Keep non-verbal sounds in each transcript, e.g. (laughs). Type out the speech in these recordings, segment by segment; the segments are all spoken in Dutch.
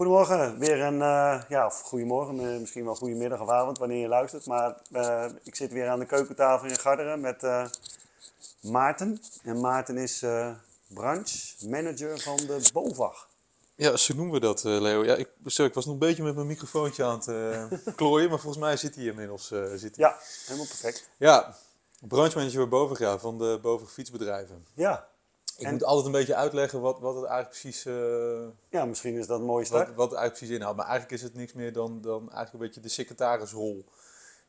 Goedemorgen, weer een, uh, ja, of goedemorgen, misschien wel goedemiddag of avond wanneer je luistert. Maar uh, ik zit weer aan de keukentafel in Garderen met uh, Maarten. En Maarten is branchemanager van de BOVAG. Ja, zo noemen we dat, Leo. Ja, ik, sorry, ik was nog een beetje met mijn microfoontje aan het (laughs) klooien, maar volgens mij zit hij inmiddels. zit hij. Ja, helemaal perfect. Ja, branchemanager bij BOVAG, ja, van de BOVAG fietsbedrijven. Ja, ik moet altijd een beetje uitleggen wat, wat het eigenlijk precies... Uh, ja, misschien is dat een mooie start. Wat, wat het eigenlijk precies inhoudt. Maar eigenlijk is het niks meer dan, dan eigenlijk een beetje de secretarisrol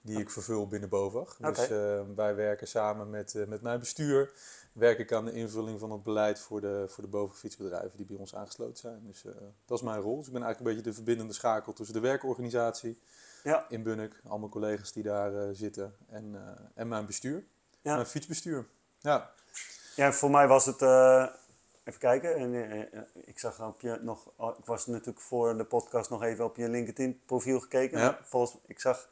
die ik vervul binnen BOVAG. Dus uh, wij werken samen met, uh, met mijn bestuur. Werk ik aan de invulling van het beleid voor de, voor de BOVAG fietsbedrijven die bij ons aangesloten zijn. Dus dat is mijn rol. Dus ik ben eigenlijk een beetje de verbindende schakel tussen de werkorganisatie ja. in Bunnik. Al mijn collega's die daar zitten. En, en mijn bestuur. Ja. Mijn fietsbestuur. Ja. Ja, voor mij was het. Uh, even kijken. En, uh, ik zag op je nog. Oh, ik was natuurlijk voor de podcast nog even op je LinkedIn-profiel gekeken. Ja. Volgens, ik zag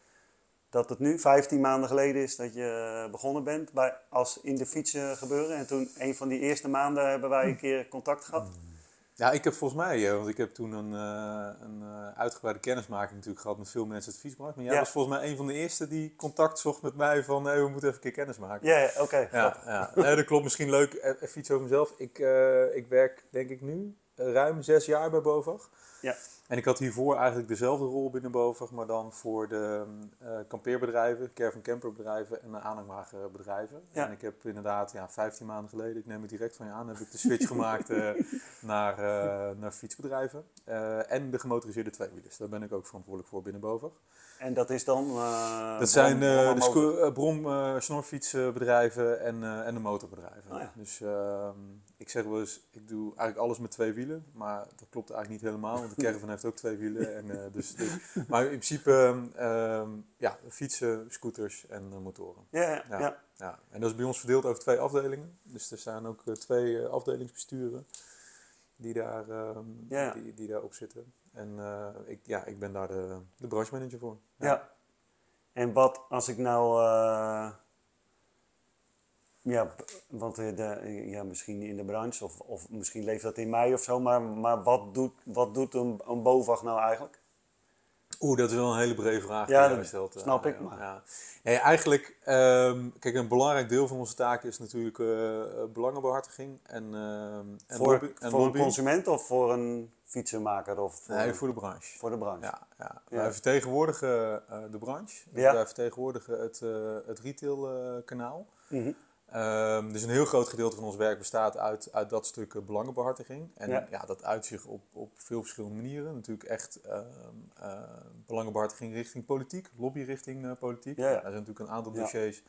dat het nu 15 maanden geleden is dat je begonnen bent bij, als in de fietsen gebeuren. En toen, een van die eerste maanden, hebben wij een keer contact gehad. Ja, ik heb volgens mij, want ik heb toen een, uh, een uh, uitgebreide kennismaking natuurlijk gehad met veel mensen het fietsmarkt. Maar jij was volgens mij een van de eerste die contact zocht met mij van hey, we moeten even een keer kennis maken. Ja, oké. ja, ja. Nee, dat klopt. Misschien leuk, even iets over mezelf. Ik, uh, ik werk denk ik nu ruim zes jaar bij BOVAG. Ja. En ik had hiervoor eigenlijk dezelfde rol binnen BOVAG, maar dan voor de uh, kampeerbedrijven, caravan camperbedrijven en de aanhangwagenbedrijven. Ja. En ik heb inderdaad, ja, 15 maanden geleden, ik neem het direct van je aan, heb ik de switch (laughs) gemaakt uh, naar, uh, naar fietsbedrijven. en de gemotoriseerde tweewielers. Daar ben ik ook verantwoordelijk voor binnen BOVAG. En dat is dan? dat zijn de brom, snorfietsbedrijven en, en de motorbedrijven. Oh ja. Dus ehm, ik zeg wel eens, ik doe eigenlijk alles met twee wielen, maar dat klopt eigenlijk niet helemaal, want de (laughs) caravan heeft ook twee wielen. En, uh, dus, (laughs) dus, maar in principe, um, ja, fietsen, scooters en uh, motoren. Ja, ja, ja. ja, En dat is bij ons verdeeld over twee afdelingen. Dus er staan ook uh, twee afdelingsbesturen die, daar, um, ja. die, die daarop zitten. En ik, ja, ik ben daar de, de branchemanager voor. Ja. ja. En wat als ik nou ja, want eh, de, ja, misschien in de branche, of, of misschien leeft dat in mij of zo, maar, maar wat doet, wat doet een, een BOVAG nou eigenlijk? Oeh, dat is wel een hele brede vraag ja, die stelt. Eh, snap ik. Maar. Ja. ja eigenlijk, um, kijk, een belangrijk deel van onze taak is natuurlijk uh, belangenbehartiging. En, uh, en voor lobby, en voor een consument of voor een fietsenmaker? Of voor nee, voor de branche. Voor de branche. Ja, ja. Wij vertegenwoordigen de branche. Dus wij vertegenwoordigen het, het retailkanaal. Mm Um, dus een heel groot gedeelte van ons werk bestaat uit, uit dat stuk uh, belangenbehartiging. En ja. dat uit zich op, op veel verschillende manieren. Natuurlijk echt uh, uh, belangenbehartiging richting politiek, lobby richting uh, politiek. Ja, er zijn natuurlijk een aantal dossiers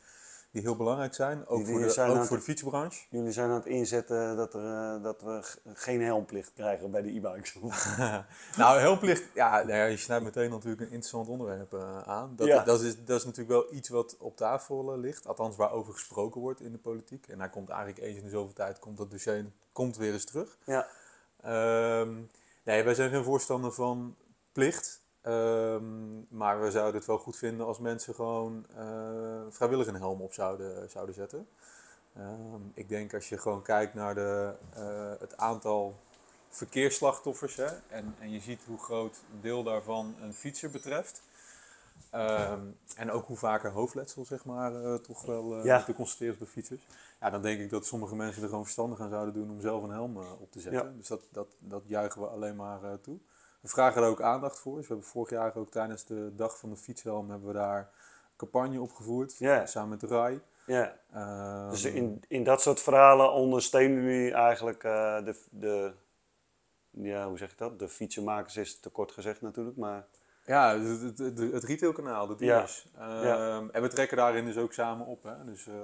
die heel belangrijk zijn, ook, voor, de, ook voor de fietsbranche. Jullie zijn aan het inzetten dat, er, uh, dat we geen helmplicht krijgen bij de e-bikes. (laughs) (laughs) nou, helmplicht, ja, nou ja, je snijdt meteen natuurlijk een interessant onderwerp uh, aan. Dat, ja. dat, is, dat is natuurlijk wel iets wat op tafel uh, ligt, althans waarover gesproken wordt in de politiek. En daar komt eigenlijk eens in de zoveel tijd, komt dat dossier komt weer eens terug. Ja. Um, nee, wij zijn geen voorstander van plicht. Um, maar we zouden het wel goed vinden als mensen gewoon uh, vrijwillig een helm op zouden, zouden zetten. Um, ik denk als je gewoon kijkt naar de, uh, het aantal verkeersslachtoffers hè, en, en je ziet hoe groot deel daarvan een fietser betreft. Um, en ook hoe vaker hoofdletsel zeg maar, uh, toch wel ja. te constateren bij fietsers. Ja, dan denk ik dat sommige mensen er gewoon verstandig aan zouden doen om zelf een helm op te zetten. Ja. Dus dat, dat, dat juichen we alleen maar toe. We vragen er ook aandacht voor. Dus we hebben vorig jaar ook tijdens de dag van de fietshelm hebben we daar campagne opgevoerd. Samen met RAI. Ja. Um, dus in, in dat soort verhalen ondersteunen jullie eigenlijk uh, de, de, ja, hoe zeg ik dat? De fietsenmakers is te kort gezegd natuurlijk, maar... Ja, het, het, het retailkanaal, de dealers. Ja. ja. Um, en we trekken daarin dus ook samen op. Hè? Dus uh,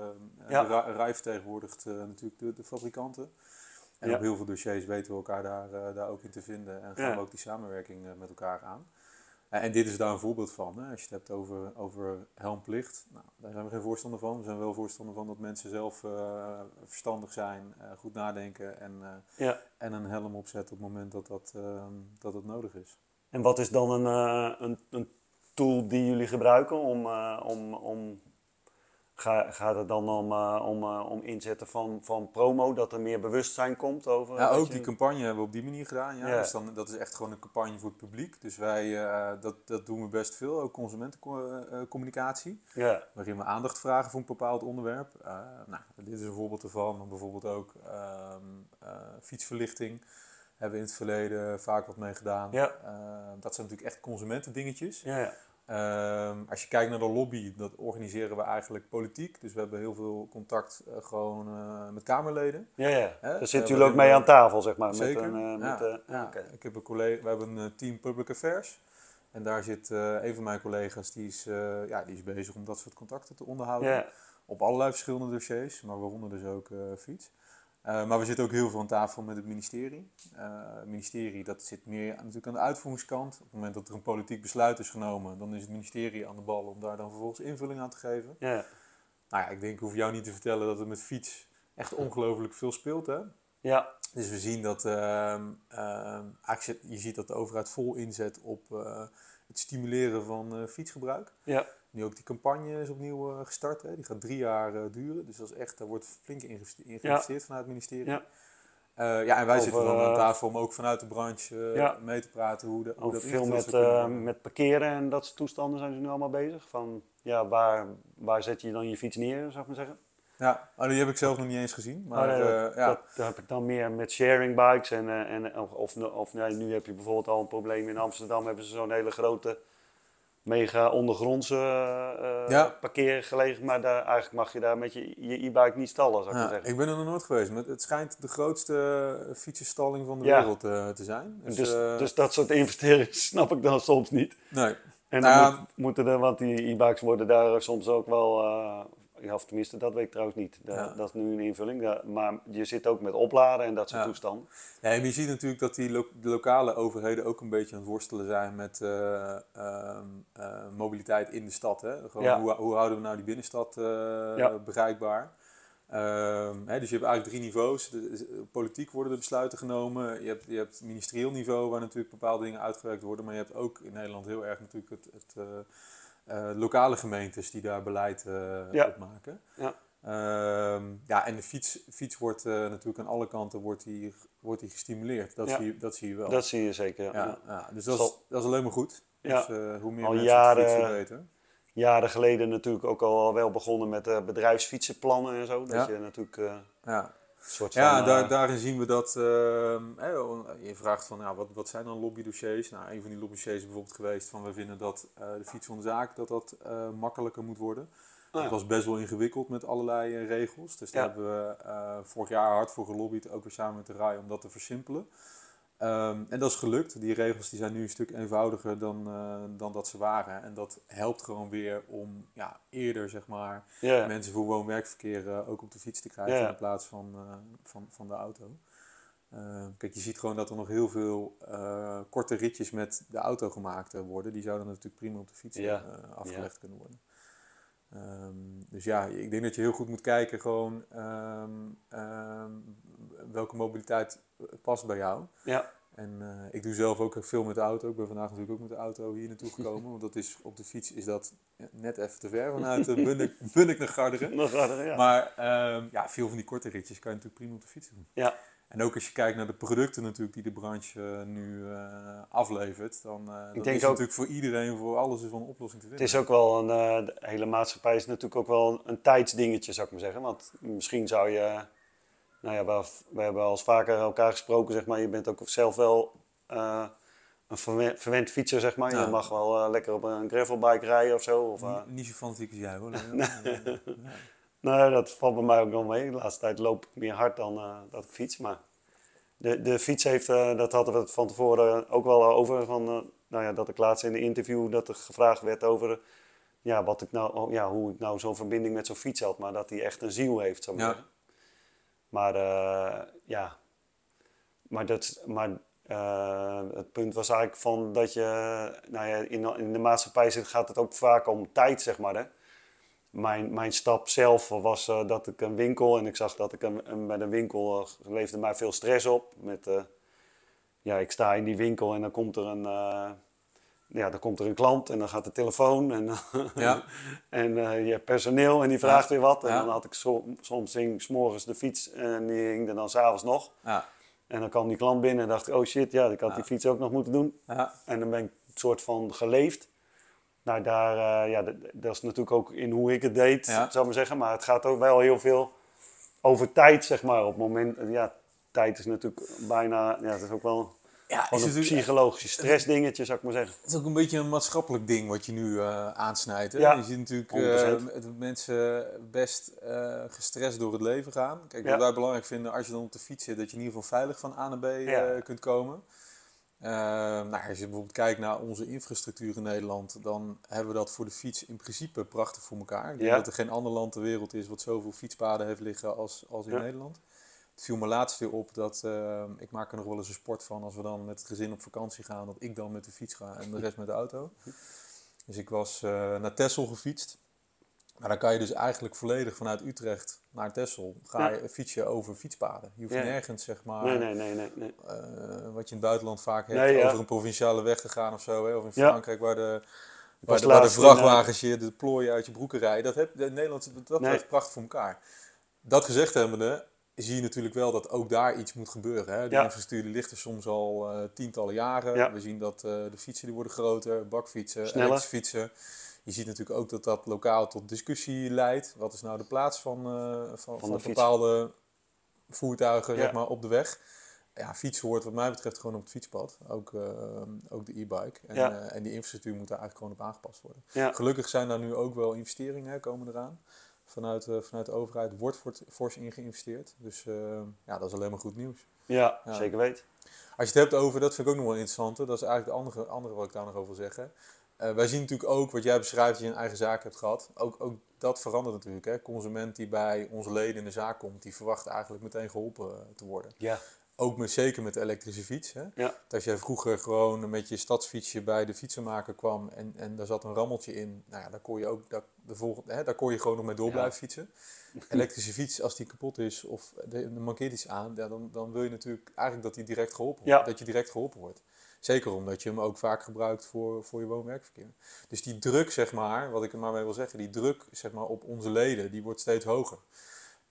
ja. de RAI vertegenwoordigt uh, natuurlijk de, de fabrikanten. En op heel veel dossiers weten we elkaar daar, uh, daar ook in te vinden en gaan we ook die samenwerking uh, met elkaar aan. Uh, en dit is daar een voorbeeld van. Hè? Als je het hebt over, over helmplicht, nou, daar zijn we geen voorstander van. We zijn wel voorstander van dat mensen zelf verstandig zijn, goed nadenken en, ja. en een helm opzetten op het moment dat dat, ehm, dat, dat nodig is. En wat is dan een, een, een tool die jullie gebruiken om, om, om Ga, gaat het dan om, uh, om, uh, om inzetten van, van promo, dat er meer bewustzijn komt over... Ja, ook die campagne hebben we op die manier gedaan. Ja. Dus dan, dat is echt gewoon een campagne voor het publiek. Dus wij, uh, dat, dat doen we best veel, ook consumentencommunicatie. Ja. Waarin we aandacht vragen voor een bepaald onderwerp. nou, dit is een voorbeeld ervan. Maar bijvoorbeeld ook ehm, fietsverlichting hebben we in het verleden vaak wat mee gedaan. Ja. dat zijn natuurlijk echt consumentendingetjes. Ja, ja. Um, als je kijkt naar de lobby, dat organiseren we eigenlijk politiek. Dus we hebben heel veel contact uh, gewoon uh, met Kamerleden. Ja, ja. Daar zitten jullie ook mee aan tafel, zeg maar. Zeker. Met een, ja, met, ja. Okay. Ik heb een collega, we hebben een team Public Affairs. En daar zit een van mijn collega's, die is, ja, die is bezig om dat soort contacten te onderhouden. Ja. Op allerlei verschillende dossiers, maar waaronder dus ook fiets. Uh, maar we zitten ook heel veel aan tafel met het ministerie. Uh, het ministerie dat zit meer natuurlijk aan de uitvoeringskant. Op het moment dat er een politiek besluit is genomen, dan is het ministerie aan de bal om daar dan vervolgens invulling aan te geven. Ja. Nou ja, ik denk, ik hoef jou niet te vertellen dat het met fiets echt ongelooflijk veel speelt. Hè? Ja. Dus we zien dat, uh, eigenlijk je ziet dat de overheid vol inzet op eh, het stimuleren van fietsgebruik. Ja. Nu ook die campagne is opnieuw uh, gestart. Hè. Die gaat drie jaar uh, duren. Dus dat is echt, daar wordt flink geïnvesteerd ja. vanuit het ministerie. Ja. Uh, ja, en wij zitten dan aan tafel om ook vanuit de branche ja. mee te praten hoe, de, hoe dat Veel met, met parkeren en dat soort toestanden zijn ze nu allemaal bezig. Van ja, waar, waar zet je dan je fiets neer, zou ik maar zeggen? Ja, oh, die heb ik zelf nog niet eens gezien. Maar, oh, dat, ja. dat, dat, heb ik dan meer met sharing bikes. En, en, of, of, of nee, nu heb je bijvoorbeeld al een probleem in Amsterdam. Hebben ze zo'n hele grote mega ondergrondse uh, ja. parkeergelegenheid, maar daar, eigenlijk mag je daar met je e-bike niet stallen, zou ik ja, zeggen. Ik ben er nog nooit geweest, maar het schijnt de grootste fietsenstalling van de wereld uh, te zijn. Dus, dus, uh, dus, dat soort investeringen (laughs) snap ik dan soms niet. Nee. En dan nou, moet, moeten er, want die e-bikes worden daar soms ook wel of tenminste, dat weet ik trouwens niet. Dat, dat is nu een invulling. maar je zit ook met opladen en dat soort ja. toestanden. Ja, en je ziet natuurlijk dat die lo de lokale overheden ook een beetje aan het worstelen zijn met uh, uh, uh, mobiliteit in de stad. Hè? Gewoon, hoe, hoe, houden we nou die binnenstad eh, bereikbaar? Ehm, hè, dus je hebt eigenlijk drie niveaus. De, politiek worden de besluiten genomen. Je hebt, je hebt het ministerieel niveau waar natuurlijk bepaalde dingen uitgewerkt worden. Maar je hebt ook in Nederland heel erg natuurlijk het, het uh, lokale gemeentes die daar beleid uh, op maken. Ja. Uh, ja, en de fiets, fiets wordt uh, natuurlijk aan alle kanten wordt die, wordt die gestimuleerd. Dat, zie je, dat zie je wel. Dat zie je zeker, ja. ja. Dus dat is, dat is alleen maar goed. Ja. Dus, hoe meer al mensen jaren, fietsen weten. Jaren geleden natuurlijk ook al wel begonnen met bedrijfsfietsenplannen en zo. Dat je natuurlijk... ja ja, daar, eh, daarin zien we dat. Uh, je vraagt van ja, wat, wat zijn dan lobbydossiers? Nou, een van die lobbydossiers is bijvoorbeeld geweest van we vinden dat uh, de fiets van de zaak dat dat uh, makkelijker moet worden. Oh, ja. was best wel ingewikkeld met allerlei regels. Dus daar hebben we vorig jaar hard voor gelobbyd, ook weer samen met de RAI, om dat te versimpelen. Um, en dat is gelukt. Die regels die zijn nu een stuk eenvoudiger dan, uh, dan dat ze waren. En dat helpt gewoon weer om ja, eerder zeg maar, yeah. mensen voor woon-werkverkeer uh, ook op de fiets te krijgen yeah. in plaats van, uh, van, van de auto. Ehm, kijk, je ziet gewoon dat er nog heel veel korte ritjes met de auto gemaakt worden. Die zouden natuurlijk prima op de fiets yeah. afgelegd kunnen worden. Um, dus ja, ik denk dat je heel goed moet kijken gewoon welke mobiliteit past bij jou. Ja. En uh, ik doe zelf ook veel met de auto. Ik ben vandaag natuurlijk ook met de auto hier naartoe (laughs) gekomen. Want dat is, op de fiets is dat net even te ver vanuit (laughs) uh, Bunnik, Bunnik naar Garderen. Naar Garderen ja. Maar um, ja, veel van die korte ritjes kan je natuurlijk prima op de fiets doen. Ja. En ook als je kijkt naar de producten natuurlijk die de branche uh, nu aflevert. Dan dat is ook, natuurlijk voor iedereen, voor alles is wel een oplossing te vinden. Het is ook wel een, de hele maatschappij is natuurlijk ook wel een tijdsdingetje zou ik maar zeggen. Want misschien zou je nou ja, we, we, hebben al eens vaker elkaar gesproken, zeg maar. Je bent ook zelf wel uh, een verwend, fietser, zeg maar. Je mag wel uh, lekker op een gravelbike rijden of zo. Of, uh... Niet zo fanatiek als jij hoor. (laughs) nee, dat valt bij mij ook wel mee. De laatste tijd loop ik meer hard dan dat ik fiets. Maar de, de fiets heeft, dat hadden we het van tevoren ook wel over. Van, nou ja, dat ik laatst in de interview dat er gevraagd werd over ja, wat ik nou, oh, ja, hoe ik nou zo'n verbinding met zo'n fiets had. Maar dat die echt een ziel heeft, zo ja. Maar uh, ja, maar, dat, maar uh, het punt was eigenlijk van dat je, nou ja, in, in de maatschappij zit, gaat het ook vaak om tijd, zeg maar. Hè? Mijn, mijn stap zelf was uh, dat ik een winkel, en ik zag dat ik een, een bij een winkel leefde mij veel stress op. Met, ja, ik sta in die winkel en dan komt er een, ja, dan komt er een klant en dan gaat de telefoon en, ja. (laughs) en uh, je hebt personeel en die vraagt weer wat. En dan had ik soms hing s'morgens de fiets en die hing er dan s'avonds nog. Ja. En dan kwam die klant binnen en dacht ik, oh shit, ja, ik had die fiets ook nog moeten doen. En dan ben ik een soort van geleefd. Nou, daar, uh, ja, dat, is natuurlijk ook in hoe ik het deed, zou ik maar zeggen. Maar het gaat ook wel heel veel over tijd, zeg maar. Op het moment, ja, tijd is natuurlijk bijna, ja, dat is ook wel ja, is een psychologische stressdingetje, zou ik maar zeggen. Het is ook een beetje een maatschappelijk ding wat je nu uh, aansnijdt. Hè? Ja, je ziet natuurlijk uh, mensen best uh, gestrest door het leven gaan. Kijk, wat wij belangrijk vinden als je dan op de fiets zit, dat je in ieder geval veilig van A naar B kunt komen. nou, als je bijvoorbeeld kijkt naar onze infrastructuur in Nederland, dan hebben we dat voor de fiets in principe prachtig voor elkaar. Ik denk dat er geen ander land ter wereld is wat zoveel fietspaden heeft liggen als, als in Nederland. Het viel me laatst weer op dat uh, ik maak er nog wel eens een sport van als we dan met het gezin op vakantie gaan, dat ik dan met de fiets ga en de rest met de auto. Dus ik was uh, naar Texel gefietst. Maar dan kan je dus eigenlijk volledig vanuit Utrecht naar Texel ga je fietsen over fietspaden. Je hoeft nergens, zeg maar, nee, nee, nee, nee. Uh, wat je in het buitenland vaak hebt, over een provinciale weg te gaan of zo. Hè? Of in Frankrijk waar de, waar de, waar de, vrachtwagens je de plooien uit je broeken rijden. Dat heb in Nederland dat nee. prachtig voor elkaar. Dat gezegd hebbende, zie je natuurlijk wel dat ook daar iets moet gebeuren. Hè? De infrastructuur ligt er soms al uh, tientallen jaren. We zien dat uh, de fietsen die worden groter, bakfietsen, elektrische fietsen. Je ziet natuurlijk ook dat dat lokaal tot discussie leidt. Wat is nou de plaats van, uh, van, van, van bepaalde voertuigen zeg maar, op de weg? Ja, fietsen hoort wat mij betreft gewoon op het fietspad. Ook, ook de e-bike. En, en die infrastructuur moet daar eigenlijk gewoon op aangepast worden. Gelukkig zijn daar nu ook wel investeringen komen eraan vanuit, uh, vanuit de overheid wordt fors in geïnvesteerd. Dus uh, ja, dat is alleen maar goed nieuws. Ja, zeker weten. Als je het hebt over, dat vind ik ook nog wel interessant, dat is eigenlijk de andere, andere wat ik daar nog over wil zeggen. Uh, wij zien natuurlijk ook, wat jij beschrijft, dat je een eigen zaak hebt gehad. Ook, ook dat verandert natuurlijk. Hè? Consument die bij onze leden in de zaak komt, die verwacht eigenlijk meteen geholpen te worden. Ja. Ook met, zeker met de elektrische fiets. Hè? Ja. Als jij vroeger gewoon met je stadsfietsje bij de fietsenmaker kwam en, en daar zat een rammeltje in, nou ja, daar kon je ook daar, de volgende, hè, daar kon je gewoon nog mee door blijven fietsen. (laughs) Elektrische fiets, als die kapot is of er mankeert iets aan, ja, dan, dan wil je natuurlijk eigenlijk dat die direct geholpen wordt. Dat je direct geholpen wordt. Zeker omdat je hem ook vaak gebruikt voor, voor je woon-werkverkeer. Dus die druk, zeg maar, wat ik er maar mee wil zeggen, die druk zeg maar, op onze leden, die wordt steeds hoger.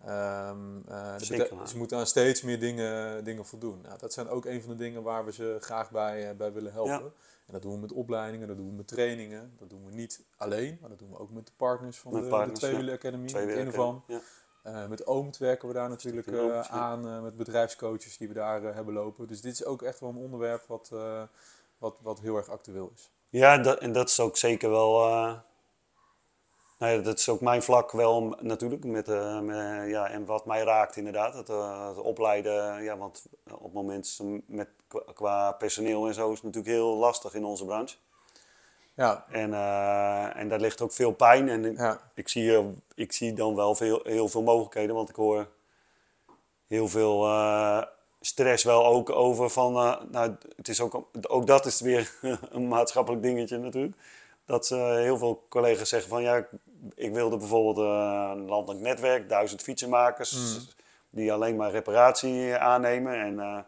Um, uh, ze moeten aan steeds meer dingen, dingen voldoen. Nou, dat zijn ook een van de dingen waar we ze graag bij, uh, bij willen helpen. En dat doen we met opleidingen, dat doen we met trainingen. Dat doen we niet alleen, maar dat doen we ook met de partners van de, partners, de Tweewielen Academy, met Innovan. Ja. Uh, met OOMT werken we daar natuurlijk aan, met bedrijfscoaches die we daar hebben lopen. Dus dit is ook echt wel een onderwerp wat, wat, wat heel erg actueel is. Ja, dat, en dat is ook zeker wel nou ja, dat is ook mijn vlak wel natuurlijk. Met, uh, met, ja, en wat mij raakt inderdaad. Het, uh, het, opleiden. Ja, want op het moment met, qua personeel en zo is het natuurlijk heel lastig in onze branche. Ja. En, uh, en daar ligt ook veel pijn. En ja. ik, zie, ik zie dan wel veel, heel veel mogelijkheden. Want ik hoor heel veel stress wel ook over van... nou, het is ook, ook dat is weer (laughs) een maatschappelijk dingetje natuurlijk dat uh, heel veel collega's zeggen van ja, ik wilde bijvoorbeeld uh, een landelijk netwerk, duizend fietsenmakers mm. die alleen maar reparatie aannemen en, uh,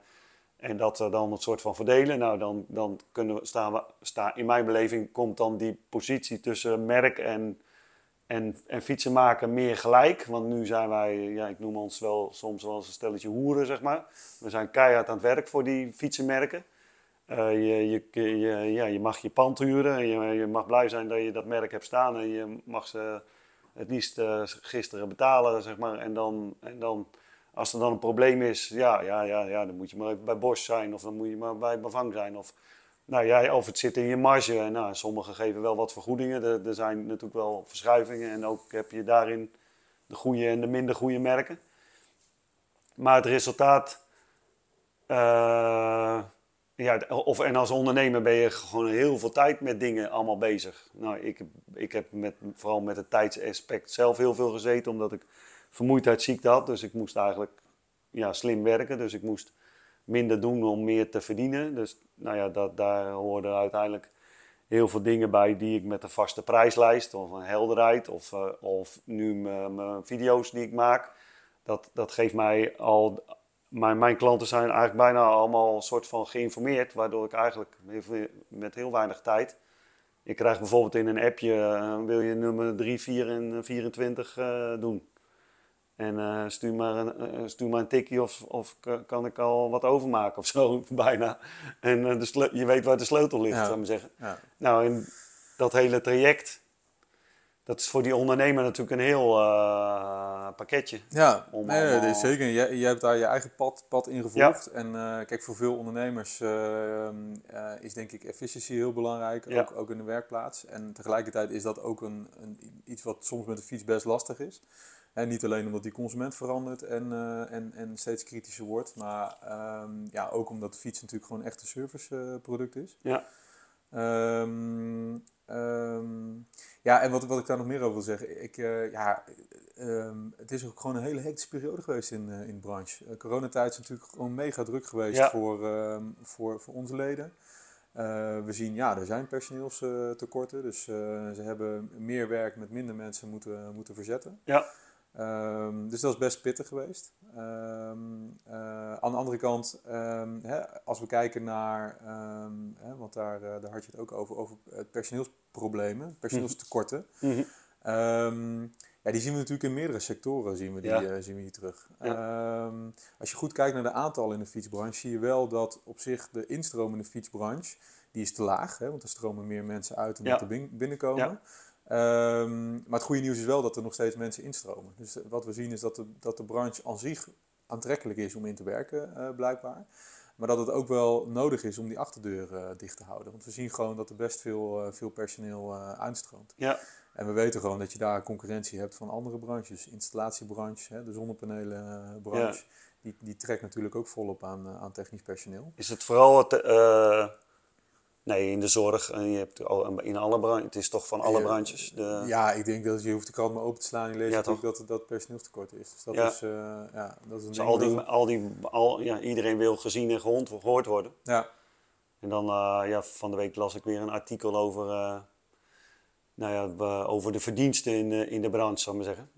en dat dan het soort van verdelen. Nou, dan, dan kunnen we, staan we, staan, in mijn beleving komt dan die positie tussen merk en, en, en fietsenmaker meer gelijk. Want nu zijn wij, ja, ik noem ons wel soms wel eens een stelletje hoeren, zeg maar. We zijn keihard aan het werk voor die fietsenmerken. Uh, je, je, ja, je mag je pand huren. Je, je mag blij zijn dat je dat merk hebt staan. En je mag ze het liefst uh, gisteren betalen, zeg maar. En dan, en dan, als er dan een probleem is, ja, ja, ja, ja, dan moet je maar even bij Bosch zijn. Of dan moet je maar bij Bavang zijn. Of, nou, ja, of het zit in je marge. En, nou, sommigen geven wel wat vergoedingen. Er, er zijn natuurlijk wel verschuivingen. En ook heb je daarin de goede en de minder goede merken. Maar het resultaat... Uh, ja, of, en als ondernemer ben je gewoon heel veel tijd met dingen allemaal bezig. Nou, ik, ik heb met, vooral met het tijdsaspect zelf heel veel gezeten, omdat ik vermoeidheidsziekte had. Dus ik moest eigenlijk ja, slim werken. Dus ik moest minder doen om meer te verdienen. Dus nou ja, dat, daar hoorden uiteindelijk heel veel dingen bij die ik met een vaste prijslijst of een helderheid of, uh, of nu mijn video's die ik maak. Dat, dat geeft mij al maar mijn klanten zijn eigenlijk bijna allemaal een soort van geïnformeerd, waardoor ik eigenlijk met heel weinig tijd. Je krijgt bijvoorbeeld in een appje, uh, wil je nummer 3, 4 en 24 uh, doen. En uh, stuur, maar een, stuur maar een tikkie of, of kan ik al wat overmaken of zo, (laughs) bijna. En de je weet waar de sleutel ligt, ja. zou ik maar zeggen. Ja. Nou, in dat hele traject dat is voor die ondernemer natuurlijk een heel uh, pakketje. Ja, om nee, allemaal... zeker. Jij, jij hebt daar je eigen pad, pad in gevolgd. En uh, kijk, voor veel ondernemers uh, is denk ik efficiëntie heel belangrijk, ja. ook, ook in de werkplaats. En tegelijkertijd is dat ook een, een, iets wat soms met de fiets best lastig is. En niet alleen omdat die consument verandert en, en, en steeds kritischer wordt, maar um, ja, ook omdat de fiets natuurlijk gewoon echt een serviceproduct is. Ja. Um, Um, ja, en wat, wat ik daar nog meer over wil zeggen. Ik, uh, ja, um, het is ook gewoon een hele hectische periode geweest in, uh, in de branche. Uh, coronatijd is natuurlijk gewoon mega druk geweest voor, um, voor, voor onze leden. we zien, ja, er zijn personeelstekorten. Dus ze hebben meer werk met minder mensen moeten, moeten verzetten. Ja. Um, dus dat is best pittig geweest. Um, uh, aan de andere kant, um, hè, als we kijken naar, hè, want daar, uh, daar had je het ook over, over het personeelsproblemen, personeelstekorten. Mm -hmm. ja, die zien we natuurlijk in meerdere sectoren zien we die, ja. uh, zien we die terug. Ja. als je goed kijkt naar de aantallen in de fietsbranche, zie je wel dat op zich de instromende fietsbranche, die is te laag, hè, want er stromen meer mensen uit dan ja. er binnenkomen. Um, maar het goede nieuws is wel dat er nog steeds mensen instromen. Dus eh, wat we zien is dat de, dat de branche aan zich aantrekkelijk is om in te werken, uh, blijkbaar. Maar dat het ook wel nodig is om die achterdeur uh, dicht te houden. Want we zien gewoon dat er best veel, uh, veel personeel uitstroomt. Ja. En we weten gewoon dat je daar concurrentie hebt van andere branches. Installatiebranche, hè, de zonnepanelenbranche. Ja. Die, die trekt natuurlijk ook volop aan, aan technisch personeel. Is het vooral het Nee, in de zorg. En je hebt in alle branches. Het is toch van alle branches. De... Ja, ik denk dat je hoeft de krant maar open te slaan. Je leest ja, natuurlijk dat dat personeelstekort is. Dus dat ja. is, uh, ja, dat is een dus al die, al die, al, ja, iedereen wil gezien en gehoord, gehoord worden. Ja. En dan, uh, ja, van de week las ik weer een artikel over, uh, nou ja, over de verdiensten in de, in de branche, zou ik maar zeggen.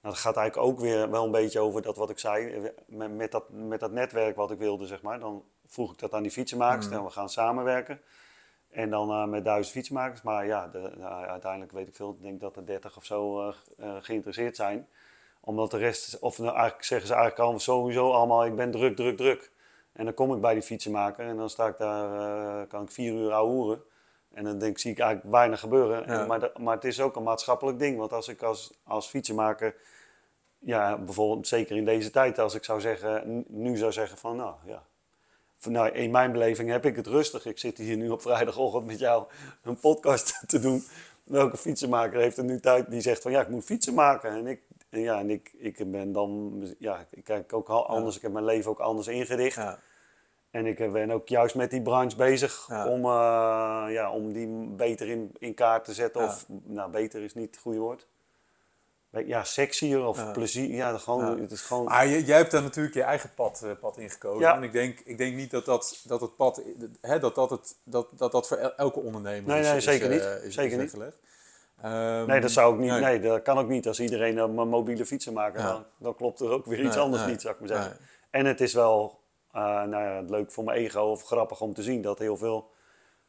Nou, dat gaat eigenlijk ook weer wel een beetje over dat wat ik zei, met, met, dat, met dat netwerk wat ik wilde, zeg maar. Dan vroeg ik dat aan die fietsenmakers mm. en we gaan samenwerken. En dan uh, met duizend fietsmakers. Maar ja, de, nou, uiteindelijk weet ik veel. Ik denk dat er dertig of zo uh, uh, geïnteresseerd zijn. Omdat de rest, of nou, eigenlijk zeggen ze eigenlijk al sowieso allemaal, ik ben druk, druk, druk. En dan kom ik bij die fietsenmaker en dan sta ik daar, kan ik vier uur ouwehoeren. En dan denk, zie ik eigenlijk weinig gebeuren. En, maar, de, maar het is ook een maatschappelijk ding. Want als ik als, als fietsenmaker, ja, bijvoorbeeld zeker in deze tijd, als ik zou zeggen, nu zou zeggen van, nou ja, nou, in mijn beleving heb ik het rustig. Ik zit hier nu op vrijdagochtend met jou een podcast (laughs) te doen. Welke fietsenmaker heeft er nu tijd die zegt van ja, ik moet fietsen maken. En ik, en ja, en ik, ik ben dan, ja, ik kijk ook anders. Ik heb mijn leven ook anders ingericht. Ja. En ik ben ook juist met die branche bezig om, uh, ja, om die beter in, in kaart te zetten. Of, nou, beter is niet het goede woord ja, sexier of plezier. Ja, gewoon, het is gewoon... Ah, jij, jij hebt daar natuurlijk je eigen pad, uh, pad ingekozen. Ja. En ik denk, ik denk niet dat dat, dat het pad, hè, dat, dat, het, dat, dat dat voor elke ondernemer nee, is, nee, zeker niet. Uh, is, zeker niet. Um, nee, dat zou ik niet. Nee. nee. dat kan ook niet. Als iedereen een mobiele fietsen maakt, ja. dan, dan, klopt er ook weer iets anders niet, zou ik maar zeggen. En het is wel uh, nou ja, leuk voor mijn ego of grappig om te zien dat heel veel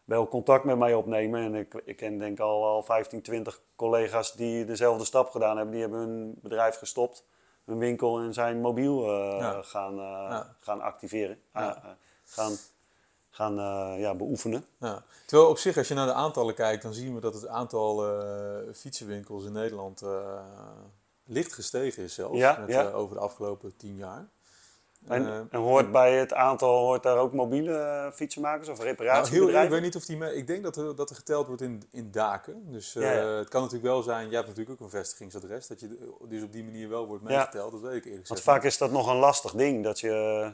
wel contact met mij opnemen. En ik, ik ken denk al, al 15, 20 collega's die dezelfde stap gedaan hebben. Die hebben hun bedrijf gestopt, hun winkel en zijn mobiel uh, gaan, uh, ja. gaan activeren. Ja. Uh, gaan gaan ja, beoefenen. Ja. Terwijl op zich, als je naar de aantallen kijkt, dan zien we dat het aantal fietsenwinkels in Nederland licht gestegen is zelfs met, over de afgelopen tien jaar. En, eh, en, hoort bij het aantal, hoort daar ook mobiele uh, fietsenmakers of reparatiebedrijven? Nou, heel, ik weet niet of die, ik denk dat er, dat er geteld wordt in, in daken. Dus uh, het kan natuurlijk wel zijn, jij hebt natuurlijk ook een vestigingsadres, dat je dus op die manier wel wordt meegeteld, dat weet ik eerlijk gezegd. Want vaak is dat nog een lastig ding, dat je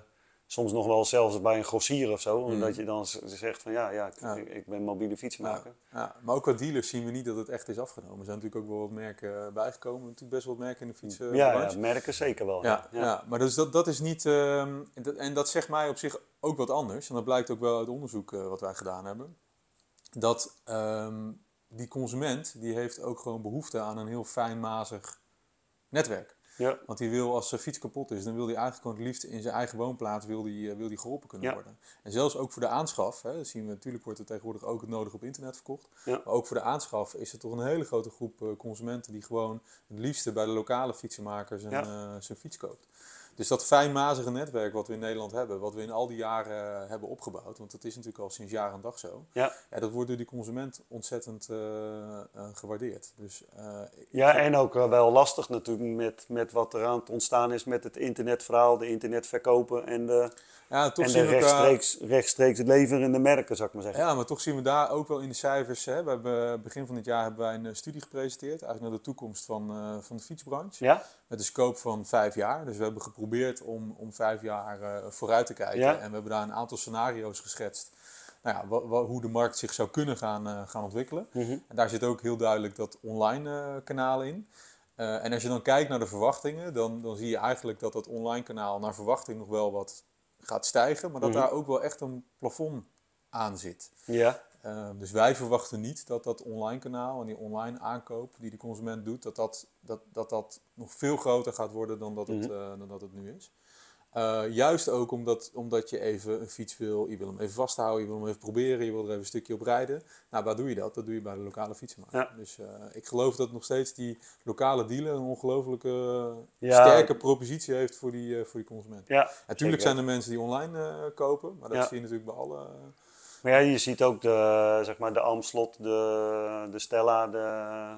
soms nog wel zelfs bij een grossier of zo. Mm. Omdat je dan zegt van ja, ja, ik, ik ben mobiele fietsmaker. Ja, ja, maar ook qua dealers zien we niet dat het echt is afgenomen. Er zijn natuurlijk ook wel wat merken eh, bijgekomen. Natuurlijk best wel wat merken in de fiets. ja, ja, merken zeker wel. Ja, ja. maar dus dat, dat is niet... Uh, en dat zegt mij op zich ook wat anders. En dat blijkt ook wel uit onderzoek uh, wat wij gedaan hebben. Dat um, die consument, die heeft ook gewoon behoefte aan een heel fijnmazig netwerk. Ja. Want die wil, als zijn fiets kapot is, dan wil hij eigenlijk gewoon het liefst in zijn eigen woonplaats wil die, wil die geholpen kunnen worden. En zelfs ook voor de aanschaf, hè, zien we natuurlijk wordt er tegenwoordig ook het nodig op internet verkocht. Maar ook voor de aanschaf is er toch een hele grote groep consumenten die gewoon het liefste bij de lokale fietsenmakers zijn, zijn fiets koopt. Dus dat fijnmazige netwerk wat we in Nederland hebben, wat we in al die jaren hebben opgebouwd, want dat is natuurlijk al sinds jaar en dag zo, ja. ja dat wordt door die consument ontzettend uh, uh, gewaardeerd. Dus, uh, ja, en ook wel lastig natuurlijk met, met wat er aan het ontstaan is met het internetverhaal, de internetverkopen en de, ja, toch en de rechtstreeks, rechtstreeks leverende merken, zou ik maar zeggen. Ja, maar toch zien we daar ook wel in de cijfers. Hè. We hebben, begin van dit jaar hebben wij een studie gepresenteerd, eigenlijk naar de toekomst van, van de fietsbranche. Ja? Met een scope van vijf jaar. Dus we hebben geprobeerd om, om vijf jaar uh, vooruit te kijken. En we hebben daar een aantal scenario's geschetst. Nou ja, hoe de markt zich zou kunnen gaan, uh, gaan ontwikkelen. Mhm. En daar zit ook heel duidelijk dat online kanaal in. en als je dan kijkt naar de verwachtingen, dan, dan zie je eigenlijk dat dat online kanaal naar verwachting nog wel wat gaat stijgen. Maar dat mhm. daar ook wel echt een plafond aan zit. Ja. Ehm, dus wij verwachten niet dat dat online kanaal en die online aankoop die de consument doet, dat dat, dat, dat, dat nog veel groter gaat worden dan dat het, mhm. eh, dan dat het nu is. Uh, juist ook omdat, omdat je even een fiets wil, je wil hem even vasthouden, je wil hem even proberen, je wil er even een stukje op rijden. Nou, waar doe je dat? Dat doe je bij de lokale fietsenmaker. Dus uh, ik geloof dat nog steeds die lokale dealer een ongelooflijke sterke propositie heeft voor die, voor die consument. Ja, Natuurlijk zijn er mensen die online kopen, maar dat zie je natuurlijk bij alle maar ja, je ziet ook de, zeg maar, de Amslot, de, de Stella, de,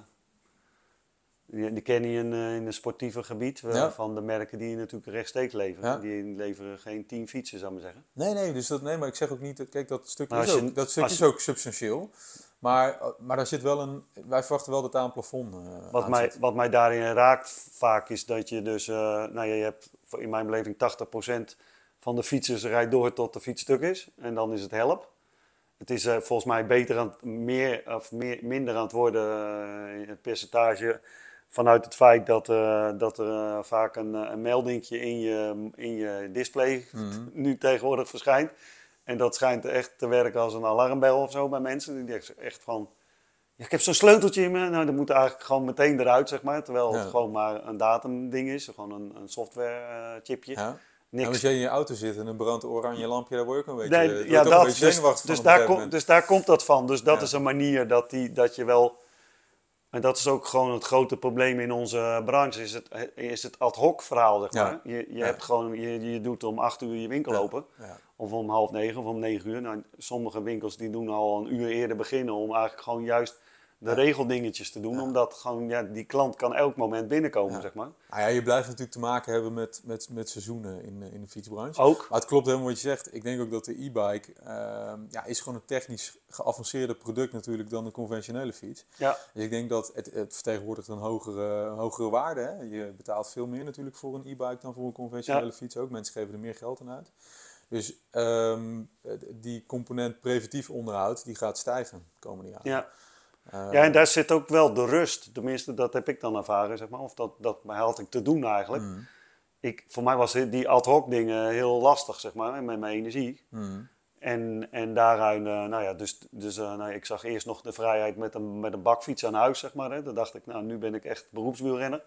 die, die ken je in, eh, in het sportieve gebied. Van de merken die je natuurlijk rechtstreeks leveren. Die leveren geen tien fietsen, zou ik maar zeggen. Nee, nee, dus dat, nee, maar ik zeg ook niet, kijk, dat stuk, is, ook, dat stuk is ook substantieel. Maar, maar daar zit wel een, wij verwachten wel dat daar een plafond uh, wat mij, zit. Wat mij daarin raakt vaak is dat je dus, uh, nou je hebt in mijn beleving 80% van de fietsers rijdt door tot de fiets stuk is. En dan is het help. Het is uh, volgens mij beter aan, meer, of meer, minder aan het worden, het percentage, vanuit het feit dat, uh, dat er vaak een, een meldingje in je, in je display mm. nu tegenwoordig verschijnt. En dat schijnt echt te werken als een alarmbel of zo bij mensen. Die denken echt van, ja, ik heb zo'n sleuteltje in me. Nou, dat moet eigenlijk gewoon meteen eruit, zeg maar. Terwijl het gewoon maar een datumding is, gewoon een, een software chipje. Ja. Niks. als jij in je auto zit en een brandt oranje lampje, daar word je ook een beetje, nee, ja, dat, dus, dus, daar kom, dus daar komt dat van. Dus dat is een manier dat, die, dat je wel... En dat is ook gewoon het grote probleem in onze branche, is het, is het ad hoc verhaal, zeg maar. Je, je, hebt gewoon, je, je doet om acht uur je winkel open, of om half negen of om negen uur. Nou, sommige winkels die doen al een uur eerder beginnen om eigenlijk gewoon juist de regeldingetjes te doen. Omdat gewoon, ja, die klant kan elk moment binnenkomen, zeg maar. Ah ja, je blijft natuurlijk te maken hebben met, met, met seizoenen in, in de fietsbranche. Ook. Maar het klopt helemaal wat je zegt. Ik denk ook dat de e-bike uh, ja, is gewoon een technisch geavanceerder product natuurlijk dan de conventionele fiets. Ja. Dus ik denk dat het, het vertegenwoordigt een hogere, hogere waarde. Hè? Je betaalt veel meer natuurlijk voor een e-bike dan voor een conventionele fiets ook. Mensen geven er meer geld aan uit. Dus um, die component preventief onderhoud, die gaat stijgen de komende jaren. Ja ja, en daar zit ook wel de rust. Tenminste, dat heb ik dan ervaren, zeg maar. Of dat, dat had ik te doen eigenlijk. Mm. Ik, voor mij was die ad hoc dingen heel lastig, zeg maar, met mijn energie. Mm. En, en daaruit, uh, nou ja, dus, dus uh, nou, ik zag eerst nog de vrijheid met een, met een bakfiets aan huis, zeg maar. Hè. Dan dacht ik, nou, nu ben ik echt beroepswielrenner.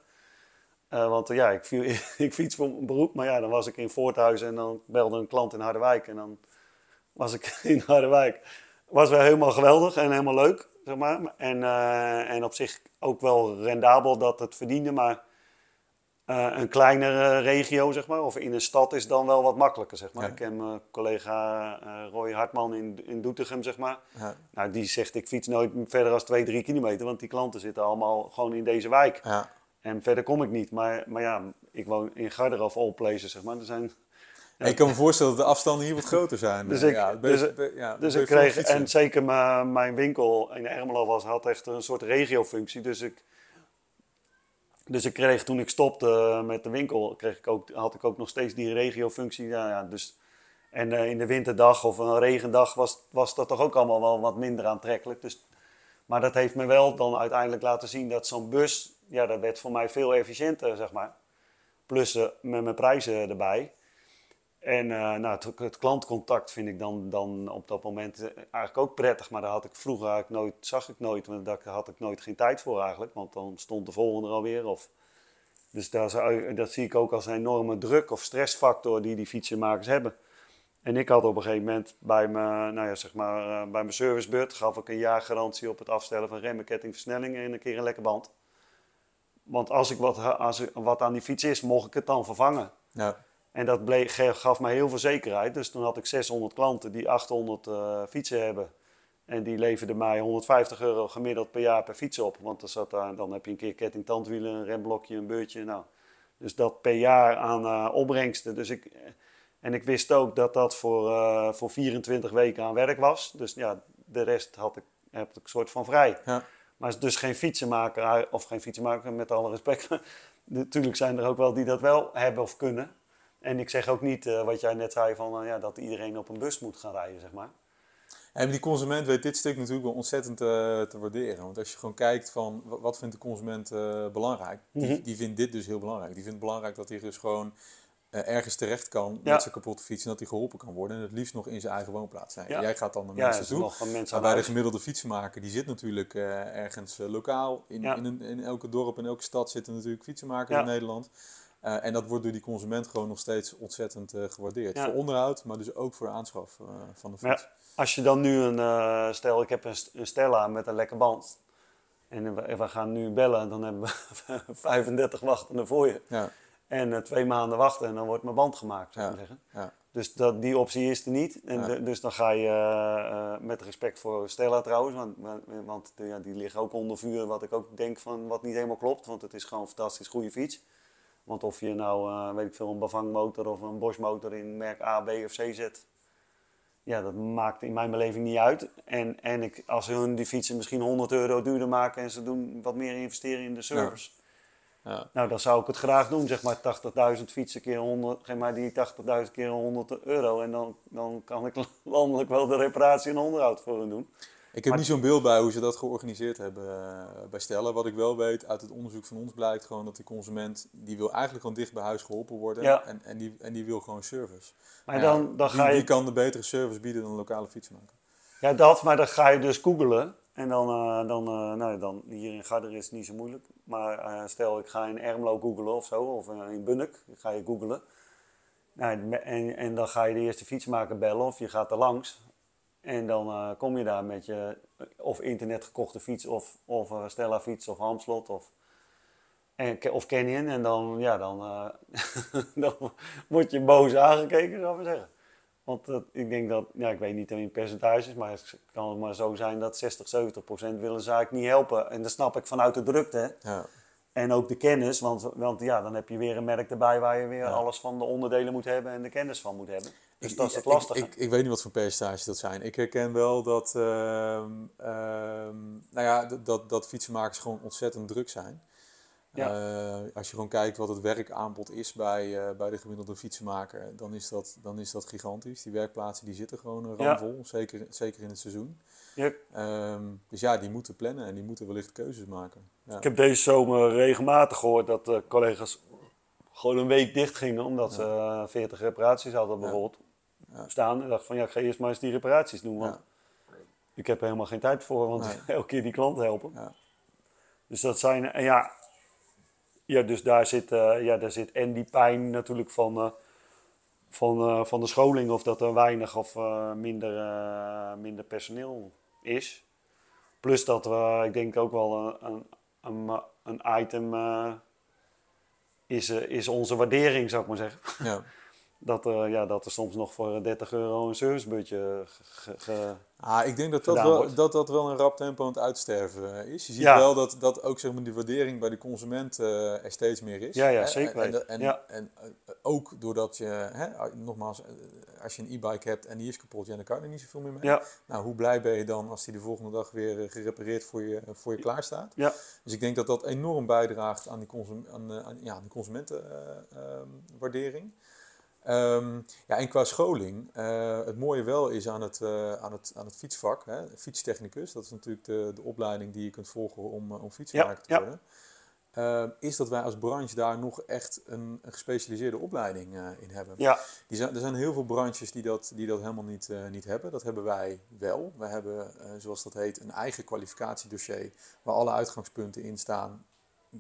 Uh, want ja, ik, (laughs) ik fiets voor een beroep, maar ja, dan was ik in Voorthuis en dan belde een klant in Harderwijk. En dan was ik (laughs) in Harderwijk. Was wel helemaal geweldig en helemaal leuk. Zeg maar. en, uh, en op zich ook wel rendabel dat het verdiende, maar uh, een kleinere regio, zeg maar, of in een stad is dan wel wat makkelijker, zeg maar. Ik ken mijn collega uh, Roy Hartman in, in Doetinchem, zeg maar. Ja. Nou, die zegt, ik fiets nooit verder dan 2, 3 kilometer, want die klanten zitten allemaal gewoon in deze wijk. Ja. En verder kom ik niet. Maar, maar ja, ik woon in Garder of all places, zeg maar. Er zijn ik kan me voorstellen dat de afstanden hier wat groter zijn. Dus ik, ja, dus, ja, dus ik kreeg, en zeker mijn winkel in Ermelo was, had echt een soort regiofunctie. Dus ik, dus ik kreeg toen ik stopte met de winkel, kreeg ik ook, had ik ook nog steeds die regiofunctie. Ja, ja, dus, en uh, in de winterdag of een regendag was, was dat toch ook allemaal wel wat minder aantrekkelijk. Dus, maar dat heeft me wel dan uiteindelijk laten zien dat zo'n bus, ja, dat werd voor mij veel efficiënter, zeg maar. Plus uh, met mijn prijzen erbij. En uh, nou, het, klantcontact vind ik dan, dan op dat moment eh, eigenlijk ook prettig. Maar daar had ik vroeger eigenlijk nooit, zag ik nooit, want daar had ik nooit geen tijd voor eigenlijk. Want dan stond de volgende alweer. Of Dus dat zie ik ook als een enorme druk of stressfactor die die fietsenmakers hebben. En ik had op een gegeven moment bij mijn, nou ja, zeg maar, uh, bij mijn servicebeurt gaf ik een jaar garantie op het afstellen van remmen, ketting, versnelling en een keer een lekker band. Want als ik wat, als wat aan die fiets is, mocht ik het dan vervangen. Ja. En dat bleek, gaf mij heel veel zekerheid. Dus toen had ik 600 klanten die 800 uh, eh, fietsen hebben. En die leverden mij 150 euro gemiddeld per jaar per fiets op. Want er zat daar, dan heb je een keer ketting, tandwielen, een remblokje, een beurtje. Nou, dus dat per jaar aan uh, opbrengsten. Dus ik, en ik wist ook dat dat voor, uh, voor 24 weken aan werk was. Dus ja, de rest had ik, heb ik een soort van vrij. Ja. Maar dus geen fietsenmaker, of geen fietsenmaker met alle respect. (laughs) Natuurlijk zijn er ook wel die dat wel hebben of kunnen. En ik zeg ook niet uh, wat jij net zei van uh, ja, dat iedereen op een bus moet gaan rijden, zeg maar. En die consument weet dit stuk natuurlijk wel ontzettend uh, te waarderen. Want als je gewoon kijkt van wat vindt de consument belangrijk, die, mm die vindt dit dus heel belangrijk. Die vindt het belangrijk dat hij dus gewoon ergens terecht kan met zijn kapotte fiets en dat hij geholpen kan worden. En het liefst nog in zijn eigen woonplaats zijn. Jij gaat dan naar mensen toe. Mensen maar bij de gemiddelde fietsenmaker, die zit natuurlijk ergens lokaal. In, in, een, in, elke dorp, in elke stad zitten natuurlijk fietsenmakers in Nederland. En dat wordt door die consument gewoon nog steeds ontzettend gewaardeerd. Voor onderhoud, maar dus ook voor aanschaf van de fiets. als je dan nu een, stel ik heb een, een Stella met een lekker band. En we, we gaan nu bellen, dan hebben we (laughs) 35 wachtende voor je. Ja. En twee maanden wachten en dan wordt mijn band gemaakt, zou ik ja. zeggen. Ja. Dus dat, die optie is er niet. En dus dan ga je, met respect voor Stella trouwens, want, want ja, die liggen ook onder vuur, wat ik ook denk van wat niet helemaal klopt. Want het is gewoon een fantastisch goede fiets. Want of je nou, uh, weet ik veel, een Bavang motor of een Bosch motor in merk A, B of C zet, ja, dat maakt in mijn beleving niet uit. En, en ik, als hun die fietsen misschien 100 euro duurder maken en ze doen wat meer investeren in de service ja. Nou, dan zou ik het graag doen, zeg maar 80.000 fietsen keer 100, geef mij die 80.000 keer 100 euro en dan, dan kan ik (laughs) landelijk wel de reparatie en onderhoud voor hen doen. Ik heb niet zo'n beeld bij hoe ze dat georganiseerd hebben uh, bij Stellen. Wat ik wel weet uit het onderzoek van ons blijkt gewoon dat die consument, die wil eigenlijk gewoon dicht bij huis geholpen worden ja. en, en, die, en die wil gewoon service. Maar dan, dan ga je... die kan de betere service bieden dan een lokale fietsmaker. Ja, dat, maar dan ga je dus googelen. En dan, uh, dan, uh, nou, dan hier in Garder is het niet zo moeilijk. Maar uh, stel ik ga in Ermelo googelen of zo, of in Bunnik, ga je googelen. Nou, en, en dan ga je de eerste fietsmaker bellen of je gaat er langs. En dan kom je daar met je of internet gekochte fiets of, of Stella fiets of Hamslot of, en, of Canyon. En dan, ja, dan, (laughs) dan word je boos aangekeken, zou ik maar zeggen. Want ik denk dat, ja, ik weet niet in percentages, maar het kan maar zo zijn dat 60, 70 procent willen ze eigenlijk niet helpen. En dat snap ik vanuit de drukte. Ja. En ook de kennis, want, want ja, dan heb je weer een merk erbij waar je weer alles van de onderdelen moet hebben en de kennis van moet hebben. Dus dat is het lastige. Ik, ik, ik, weet niet wat voor percentages dat zijn. Ik herken wel dat, uh, nou ja, dat, dat fietsenmakers gewoon ontzettend druk zijn. Ja. Uh, als je gewoon kijkt wat het werkaanbod is bij, uh, bij de gemiddelde fietsenmaker, dan is, dat, dan is dat gigantisch. Die werkplaatsen die zitten gewoon ramvol, zeker, zeker in het seizoen. Ja. Um, dus ja, die moeten plannen en die moeten wellicht keuzes maken. Ja. Ik heb deze zomer regelmatig gehoord dat uh, collega's gewoon een week dicht gingen omdat ze 40 reparaties hadden bijvoorbeeld staan. En dacht van ja, ik ga eerst maar eens die reparaties doen, want ik heb er helemaal geen tijd voor, want (laughs) elke keer die klant helpen. Dus dat zijn, en ja, ja, dus daar zit, uh, ja, daar zit en die pijn natuurlijk van, uh, van, uh, van de scholing, of dat er weinig of minder, minder personeel is. Plus dat we, ik denk ook wel een, een, een item is, is onze waardering, zou ik maar zeggen. Ja. (laughs) dat, er, ja, dat er soms nog voor 30 euro een servicebudget ge, Ah, ik denk dat dat wel, dat dat wel een rap tempo aan het uitsterven eh, is. Je ziet wel dat, dat ook zeg maar, die waardering bij de consument uh, er steeds meer is. Ja, ja zeker. En, en, ja. en, ook doordat je, hè, nogmaals, als je een e-bike hebt en die is kapot, ja, dan kan je er niet zoveel meer mee. Ja. Nou, hoe blij ben je dan als die de volgende dag weer gerepareerd voor je, voor je klaar staat? Ja. Dus ik denk dat dat enorm bijdraagt aan die, consum, aan, aan, ja, die consumentenwaardering. Um, ja, en qua scholing, uh, het mooie wel is aan het, uh, aan het, aan het fietsvak, hè, fietstechnicus, dat is natuurlijk de, de opleiding die je kunt volgen om, uh, om fietsmaker te worden. Ja. is dat wij als branche daar nog echt een, een gespecialiseerde opleiding in hebben. Ja. Die zijn, er zijn heel veel branches die dat, die dat helemaal niet, niet hebben. Dat hebben wij wel. We hebben, zoals dat heet, een eigen kwalificatiedossier waar alle uitgangspunten in staan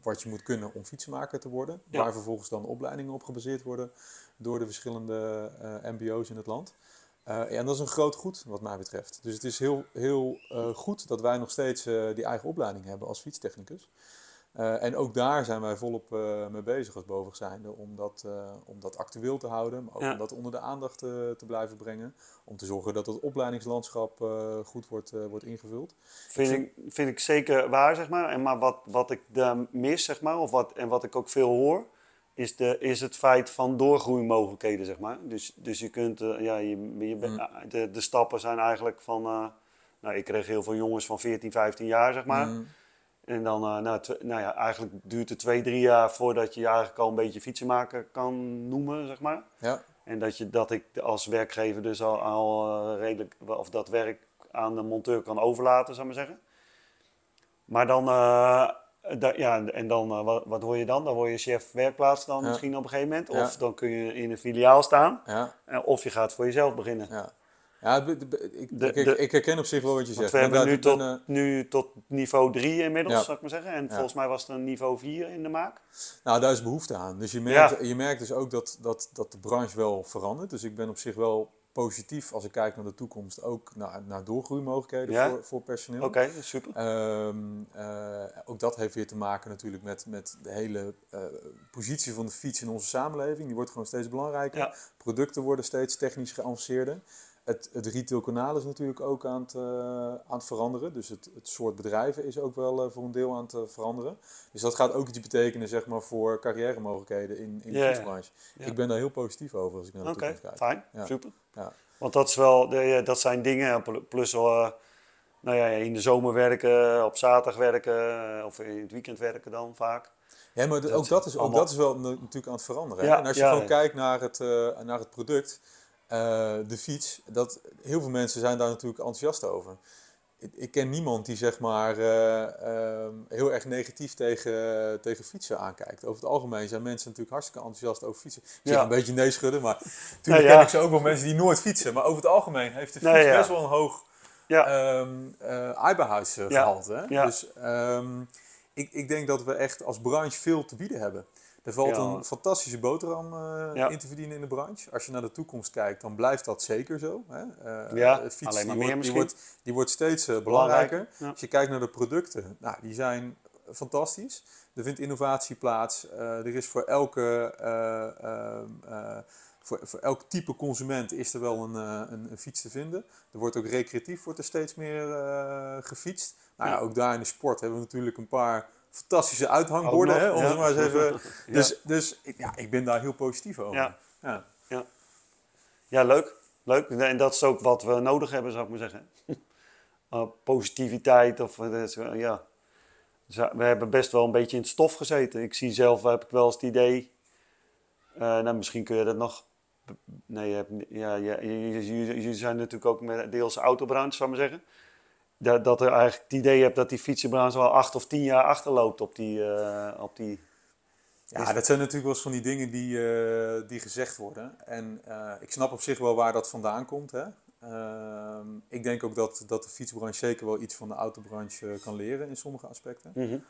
wat je moet kunnen om fietsenmaker te worden. Waar vervolgens dan opleidingen op gebaseerd worden door de verschillende MBO's in het land. en dat is een groot goed wat mij betreft. Dus het is heel, heel goed dat wij nog steeds die eigen opleiding hebben als fietstechnicus. En ook daar zijn wij volop mee bezig als bovenzijnde om dat, om dat actueel te houden, maar ook om dat onder de aandacht te blijven brengen. Om te zorgen dat het opleidingslandschap goed wordt, wordt ingevuld. Vind ik, vind ik zeker waar, zeg maar. En maar wat, wat ik daar mis, zeg maar, of wat, en wat ik ook veel hoor, is, de, is het feit van doorgroeimogelijkheden, zeg maar. Dus, dus je kunt, ja, je, je, mm. de, de stappen zijn eigenlijk van, nou, ik kreeg heel veel jongens van 14, 15 jaar, zeg maar. Mm. En dan, uh, nou, nou, ja, eigenlijk duurt het twee, drie jaar voordat je je eigenlijk al een beetje fietsenmaker kan noemen, zeg maar. Ja. En dat, je, dat ik als werkgever dus al, al redelijk, of dat werk aan de monteur kan overlaten, zou ik maar zeggen. Maar dan, uh, da, ja, en dan, wat, wat hoor je dan? Dan word je chef werkplaats dan misschien op een gegeven moment. Of dan kun je in een filiaal staan. Ja. Of je gaat voor jezelf beginnen. Ja. Ja, ik, ik, herken op zich wel wat je zegt. We hebben nu tot, nu tot niveau 3 inmiddels, zou ik maar zeggen. En volgens mij was het een niveau 4 in de maak. Nou, daar is behoefte aan. Dus je merkt, je merkt dus ook dat, dat, dat de branche wel verandert. Dus ik ben op zich wel positief als ik kijk naar de toekomst, ook naar, naar doorgroeimogelijkheden voor, voor personeel. Oké, super. Ehm, eh, ook dat heeft weer te maken natuurlijk met, met de hele uh, positie van de fiets in onze samenleving. Die wordt gewoon steeds belangrijker. Producten worden steeds technisch geavanceerder. Het, het retailkanaal is natuurlijk ook aan het, uh, aan het veranderen. Dus het, het soort bedrijven is ook wel uh, voor een deel aan het uh, veranderen. Dus dat gaat ook iets betekenen zeg maar, voor carrière mogelijkheden in, in de fietsbranche. Ik ben daar heel positief over als ik naar de okay, toekomst kijk. fijn. Super. Ja. Want dat, is wel, dat zijn dingen, plus nou ja, in de zomer werken, op zaterdag werken of in het weekend werken dan vaak. Ja, maar ook, dat is, ook dat is wel natuurlijk aan het veranderen. en als je gewoon kijkt naar het, naar het product de fiets, dat, heel veel mensen zijn daar natuurlijk enthousiast over. Ik, ik ken niemand die zeg maar uh, uh, heel erg negatief tegen, tegen fietsen aankijkt. Over het algemeen zijn mensen natuurlijk hartstikke enthousiast over fietsen. Ik zeg een beetje nee schudden, maar (laughs) natuurlijk ken ik ze ook wel mensen die nooit fietsen. Maar over het algemeen heeft de fiets best wel een hoog ja. um. Dus um, ik, ik denk dat we echt als branche veel te bieden hebben. Er valt een fantastische boterham uh, in te verdienen in de branche. Als je naar de toekomst kijkt, dan blijft dat zeker zo. Hè? Uh, ja, fiets, alleen die meer wordt, die wordt, die wordt, steeds uh, belangrijker. Als je kijkt naar de producten, nou, die zijn fantastisch. Er vindt innovatie plaats. er is voor elke, voor, voor elk type consument is er wel een, een, een, fiets te vinden. Er wordt ook recreatief wordt er steeds meer gefietst. Nou ja, ook daar in de sport hebben we natuurlijk een paar fantastische uithangborden, hè, om ja. maar eens even... (laughs) Dus, dus ja, ik ben daar heel positief over. Ja, ja. ja. ja leuk. leuk. En dat is ook wat we nodig hebben, zou ik maar zeggen. Uh, (laughs) positiviteit of... Uh, ja. we hebben best wel een beetje in het stof gezeten. Ik zie zelf, heb ik wel eens het idee... Uh, nou, misschien kun je dat nog... Nee, je, hebt, ja, jullie zijn natuurlijk ook met deels autobranche, zou ik maar zeggen dat, dat er eigenlijk het idee hebt dat die fietsenbranche al acht of tien jaar achterloopt op die. Uh, op die ja, dat zijn natuurlijk wel eens van die dingen die, uh, die gezegd worden. En uh, ik snap op zich wel waar dat vandaan komt. Hè? Ehm, ik denk ook dat, dat de fietsbranche zeker wel iets van de autobranche kan leren in sommige aspecten. Mm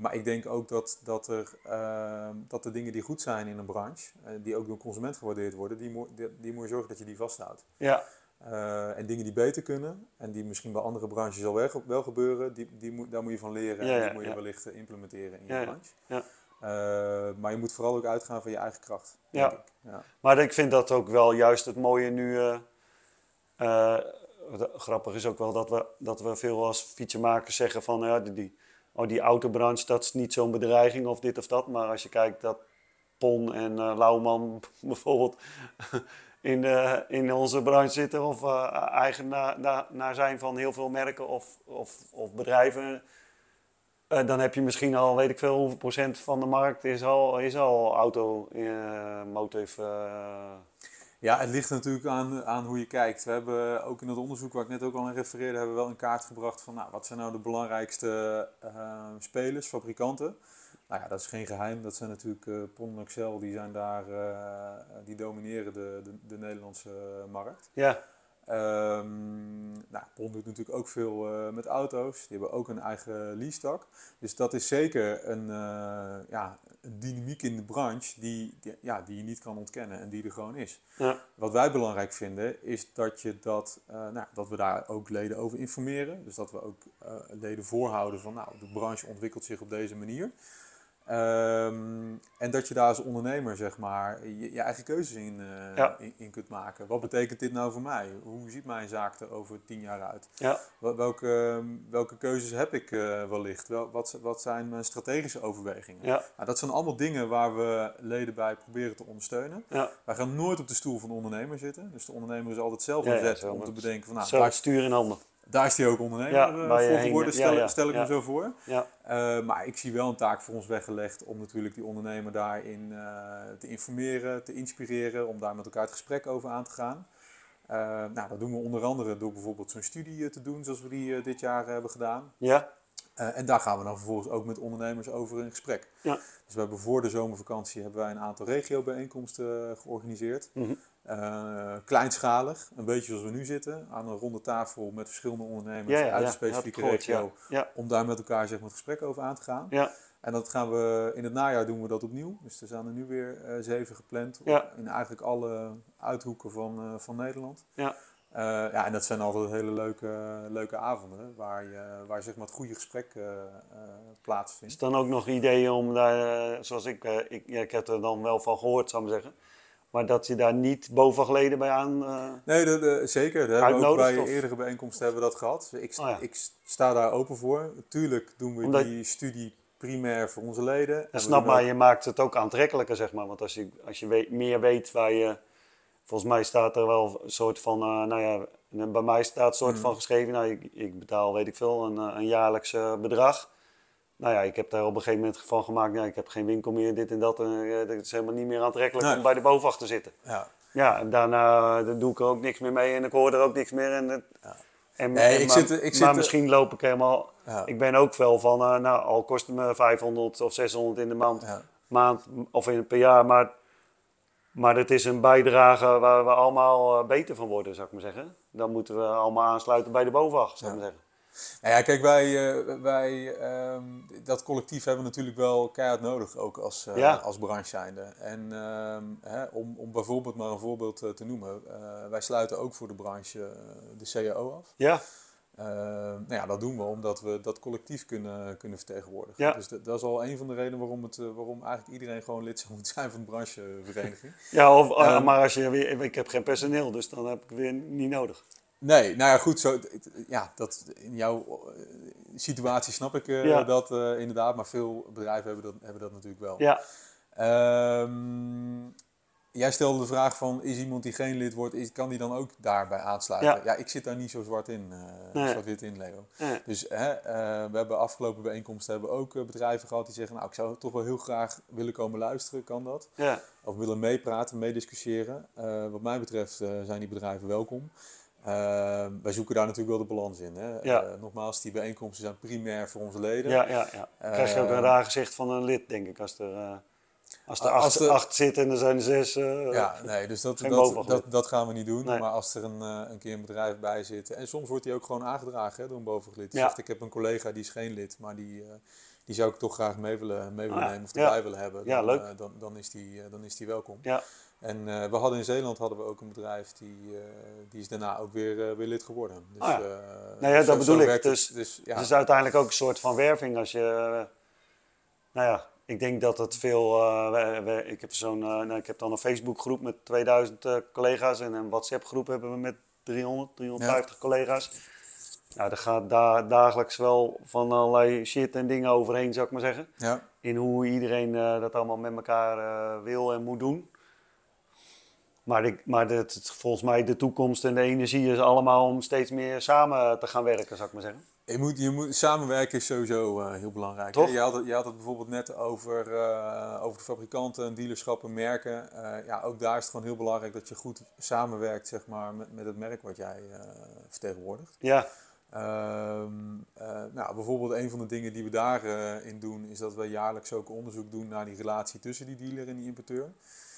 maar ik denk ook dat, dat, er, ehm, dat de dingen die goed zijn in een branche, die ook door consument gewaardeerd worden, die, die, die moet je zorgen dat je die vasthoudt. Ja. Uh, en dingen die beter kunnen en die misschien bij andere branches al wel, wel gebeuren, die, die moet, daar moet je van leren en die moet je wellicht eh, implementeren in je branche. Ja. Uh, maar je moet vooral ook uitgaan van je eigen kracht. Ja. Ik. ja. Maar ik vind dat ook wel juist het mooie nu. grappig is ook wel dat we, dat we veel als fietsenmakers zeggen van ja, die, die, oh, die autobranche dat is niet zo'n bedreiging of dit of dat. Maar als je kijkt dat Pon en Lauwman (laughs) bijvoorbeeld in, in onze branche zitten of uh, eigenaar naar zijn van heel veel merken of, of, of bedrijven. Uh, dan heb je misschien al, weet ik veel, hoeveel procent van de markt is al, is al auto, uh. Ja, het ligt natuurlijk aan, aan hoe je kijkt. We hebben ook in het onderzoek waar ik net ook al aan refereerde, hebben we wel in kaart gebracht van nou, wat zijn nou de belangrijkste spelers, fabrikanten. Nou ja, dat is geen geheim. Dat zijn natuurlijk uh, Pon en Excel, die zijn daar, uh, die domineren de, de, de Nederlandse markt. Ja. Um, nou Bond doet natuurlijk ook veel met auto's. Die hebben ook een eigen lease-tak. Dus dat is zeker een, ja, een dynamiek in de branche die, ja, die je niet kan ontkennen en die er gewoon is. Ja. Wat wij belangrijk vinden is dat, je dat, nou, dat we daar ook leden over informeren. Dus dat we ook leden voorhouden van nou, de branche ontwikkelt zich op deze manier. Um, en dat je daar als ondernemer zeg maar je, je eigen keuzes in, uh, in, in, kunt maken. Wat betekent dit nou voor mij? Hoe ziet mijn zaak er over tien jaar uit? Ja. Welke, welke keuzes heb ik uh, wellicht? Wel, wat, wat zijn mijn strategische overwegingen? Ja. Nou, dat zijn allemaal dingen waar we leden bij proberen te ondersteunen. Ja. Wij gaan nooit op de stoel van de ondernemer zitten. Dus de ondernemer is altijd zelf aan ja, om te bedenken van... Nou, zelf stuur in handen. Daar is hij ook ondernemer ja, uh, voor geworden, stel, ja, stel ik me zo voor. Ja. Uh, maar ik zie wel een taak voor ons weggelegd om natuurlijk die ondernemer daarin te informeren, te inspireren, om daar met elkaar het gesprek over aan te gaan. nou, dat doen we onder andere door bijvoorbeeld zo'n studie te doen, zoals we die dit jaar hebben gedaan. Ja. en daar gaan we dan vervolgens ook met ondernemers over in gesprek. Ja. Dus we hebben voor de zomervakantie hebben wij een aantal regiobijeenkomsten georganiseerd. Mm uh, kleinschalig, een beetje zoals we nu zitten, aan een ronde tafel met verschillende ondernemers uit een specifieke regio, om daar met elkaar zeg maar, het gesprek over aan te gaan. En dat gaan we in het najaar doen we dat opnieuw. Dus er zijn er nu weer uh, zeven gepland in eigenlijk alle uithoeken van, uh, van Nederland. Ja. ja, en dat zijn altijd hele leuke, leuke avonden waar, je, waar zeg maar, het goede gesprek plaatsvindt. Is dan ook nog ideeën om daar, zoals ik, ik, ja, ik heb er dan wel van gehoord, zou ik maar zeggen maar dat je daar niet bovengeleden bij aan. Uh, nee, zeker. Dat hebben we ook bij of? eerdere bijeenkomsten hebben we dat gehad. Ik, oh ik sta daar open voor. Natuurlijk doen we die studie primair voor onze leden. En snap maar, je maakt het ook aantrekkelijker, zeg maar. Want als je, als je weet, meer weet waar je. Volgens mij staat er wel een soort van. Uh, nou ja, bij mij staat een soort mm. van geschreven. Nou, ik, ik, betaal, weet ik veel, een, eh, een jaarlijks bedrag nou ja, ik heb daar op een gegeven moment van gemaakt, ja, ik heb geen winkel meer, dit en dat. En het is helemaal niet meer aantrekkelijk om bij de bovenwacht te zitten. Ja. Ja, en daarna uh, doe ik er ook niks meer mee en ik hoor er ook niks meer. En, ja. en, nee, ik maar, zit, ik maar misschien loop ik helemaal... Ja. Ik ben ook wel van, uh, nou, al kost het me 500 of 600 in de maand, maand of in, per jaar, maar, maar het is een bijdrage waar we allemaal beter van worden, zou ik maar zeggen. Dan moeten we allemaal aansluiten bij de bovenwacht, zou ik maar zeggen. Nou ja, kijk, wij, uh, wij um, dat collectief hebben natuurlijk wel keihard nodig, ook als, uh, ja. als branche zijnde. En um, hè, om, om bijvoorbeeld maar een voorbeeld uh, te noemen, wij sluiten ook voor de branche de CAO af. Ja. nou ja, dat doen we omdat we dat collectief kunnen, kunnen vertegenwoordigen. Ja. Dus dat is al een van de redenen waarom, het, waarom eigenlijk iedereen gewoon lid zou moeten zijn van de branchevereniging. Ja, of, um, maar als je weer, ik heb geen personeel, dus dan heb ik weer niet nodig. Nee, nou ja, goed, zo, ja, dat, in jouw eh, situatie snap ik uh, dat uh, inderdaad, maar veel bedrijven hebben dat, hebben dat natuurlijk wel. Ja. Um, jij stelde de vraag van, is iemand die geen lid wordt, is, kan die dan ook daarbij aansluiten? Ja, ja ik zit daar niet zo zwart in, uh, zwart-wit in, Leo. Dus hè, we hebben afgelopen bijeenkomsten hebben ook bedrijven gehad die zeggen, nou, ik zou toch wel heel graag willen komen luisteren, kan dat? Ja. Of willen meepraten, meediscussiëren. wat mij betreft zijn die bedrijven welkom. Uh, wij zoeken daar natuurlijk wel de balans in. Hè? Ja. Uh, nogmaals, die bijeenkomsten zijn primair voor onze leden. Ja, ja, ja. Uh, krijg je ook een raar gezicht van een lid, denk ik, als er, eh, als er acht, als acht zitten en er zijn er zes. ja, nee, dus dat, dat, dat, dat, gaan we niet doen. Nee. Maar als er een, een keer een bedrijf bij zit, en soms wordt die ook gewoon aangedragen hè, door een bovenlid. Die ja. zegt, ik heb een collega die is geen lid, maar die, die zou ik toch graag mee willen, mee willen ah, nemen of erbij willen hebben. Dan, ja, leuk. dan, dan, is die, dan is die welkom. Ja. En uh, we hadden in Zeeland hadden we ook een bedrijf die, uh, die is daarna ook weer, uh, weer lid geworden. Dus, oh ja. nou ja, dat bedoel ik. Dus, dus, ja. het is uiteindelijk ook een soort van werving als je. nou ja, ik denk dat het veel. We, we, ik, heb zo'n, nou, ik heb dan een Facebookgroep met 2000 collega's en een WhatsApp-groep hebben we met 300, 350 ja. collega's. Nou, er gaat da dagelijks wel van allerlei shit en dingen overheen, zou ik maar zeggen. Ja. In hoe iedereen dat allemaal met elkaar wil en moet doen. Maar, ik, maar het, volgens mij de toekomst en de energie is allemaal om steeds meer samen te gaan werken, zou ik maar zeggen. Je moet, je moet, samenwerken is sowieso uh, heel belangrijk. Toch? Je, had het, je had het bijvoorbeeld net over, uh, over de fabrikanten, dealerschappen, merken. Uh, ja, ook daar is het gewoon heel belangrijk dat je goed samenwerkt zeg maar, met, met het merk wat jij vertegenwoordigt. Ja. Um, nou, bijvoorbeeld een van de dingen die we daarin in doen, is dat we jaarlijks ook onderzoek doen naar die relatie tussen die dealer en die importeur.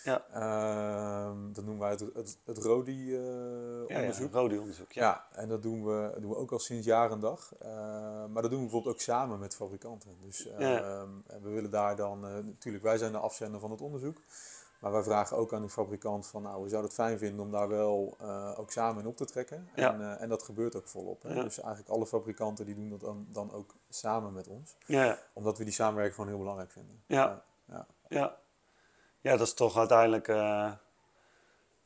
Ja. Ehm, dat noemen wij het, het, het RODI-onderzoek. ja, RODI-onderzoek, ja. ja. en dat doen, we, doen we ook al sinds jaar en dag. maar dat doen we bijvoorbeeld ook samen met fabrikanten. Dus ehm, we willen daar dan, natuurlijk, wij zijn de afzender van het onderzoek. Maar wij vragen ook aan de fabrikant van, nou, we zouden het fijn vinden om daar wel uh, ook samen in op te trekken. En, uh, en dat gebeurt ook volop. Hè? Dus eigenlijk alle fabrikanten die doen dat dan, dan ook samen met ons. Ja. Omdat we die samenwerking gewoon heel belangrijk vinden. Ja, ja. Ja. ja. dat is toch uiteindelijk... Uh,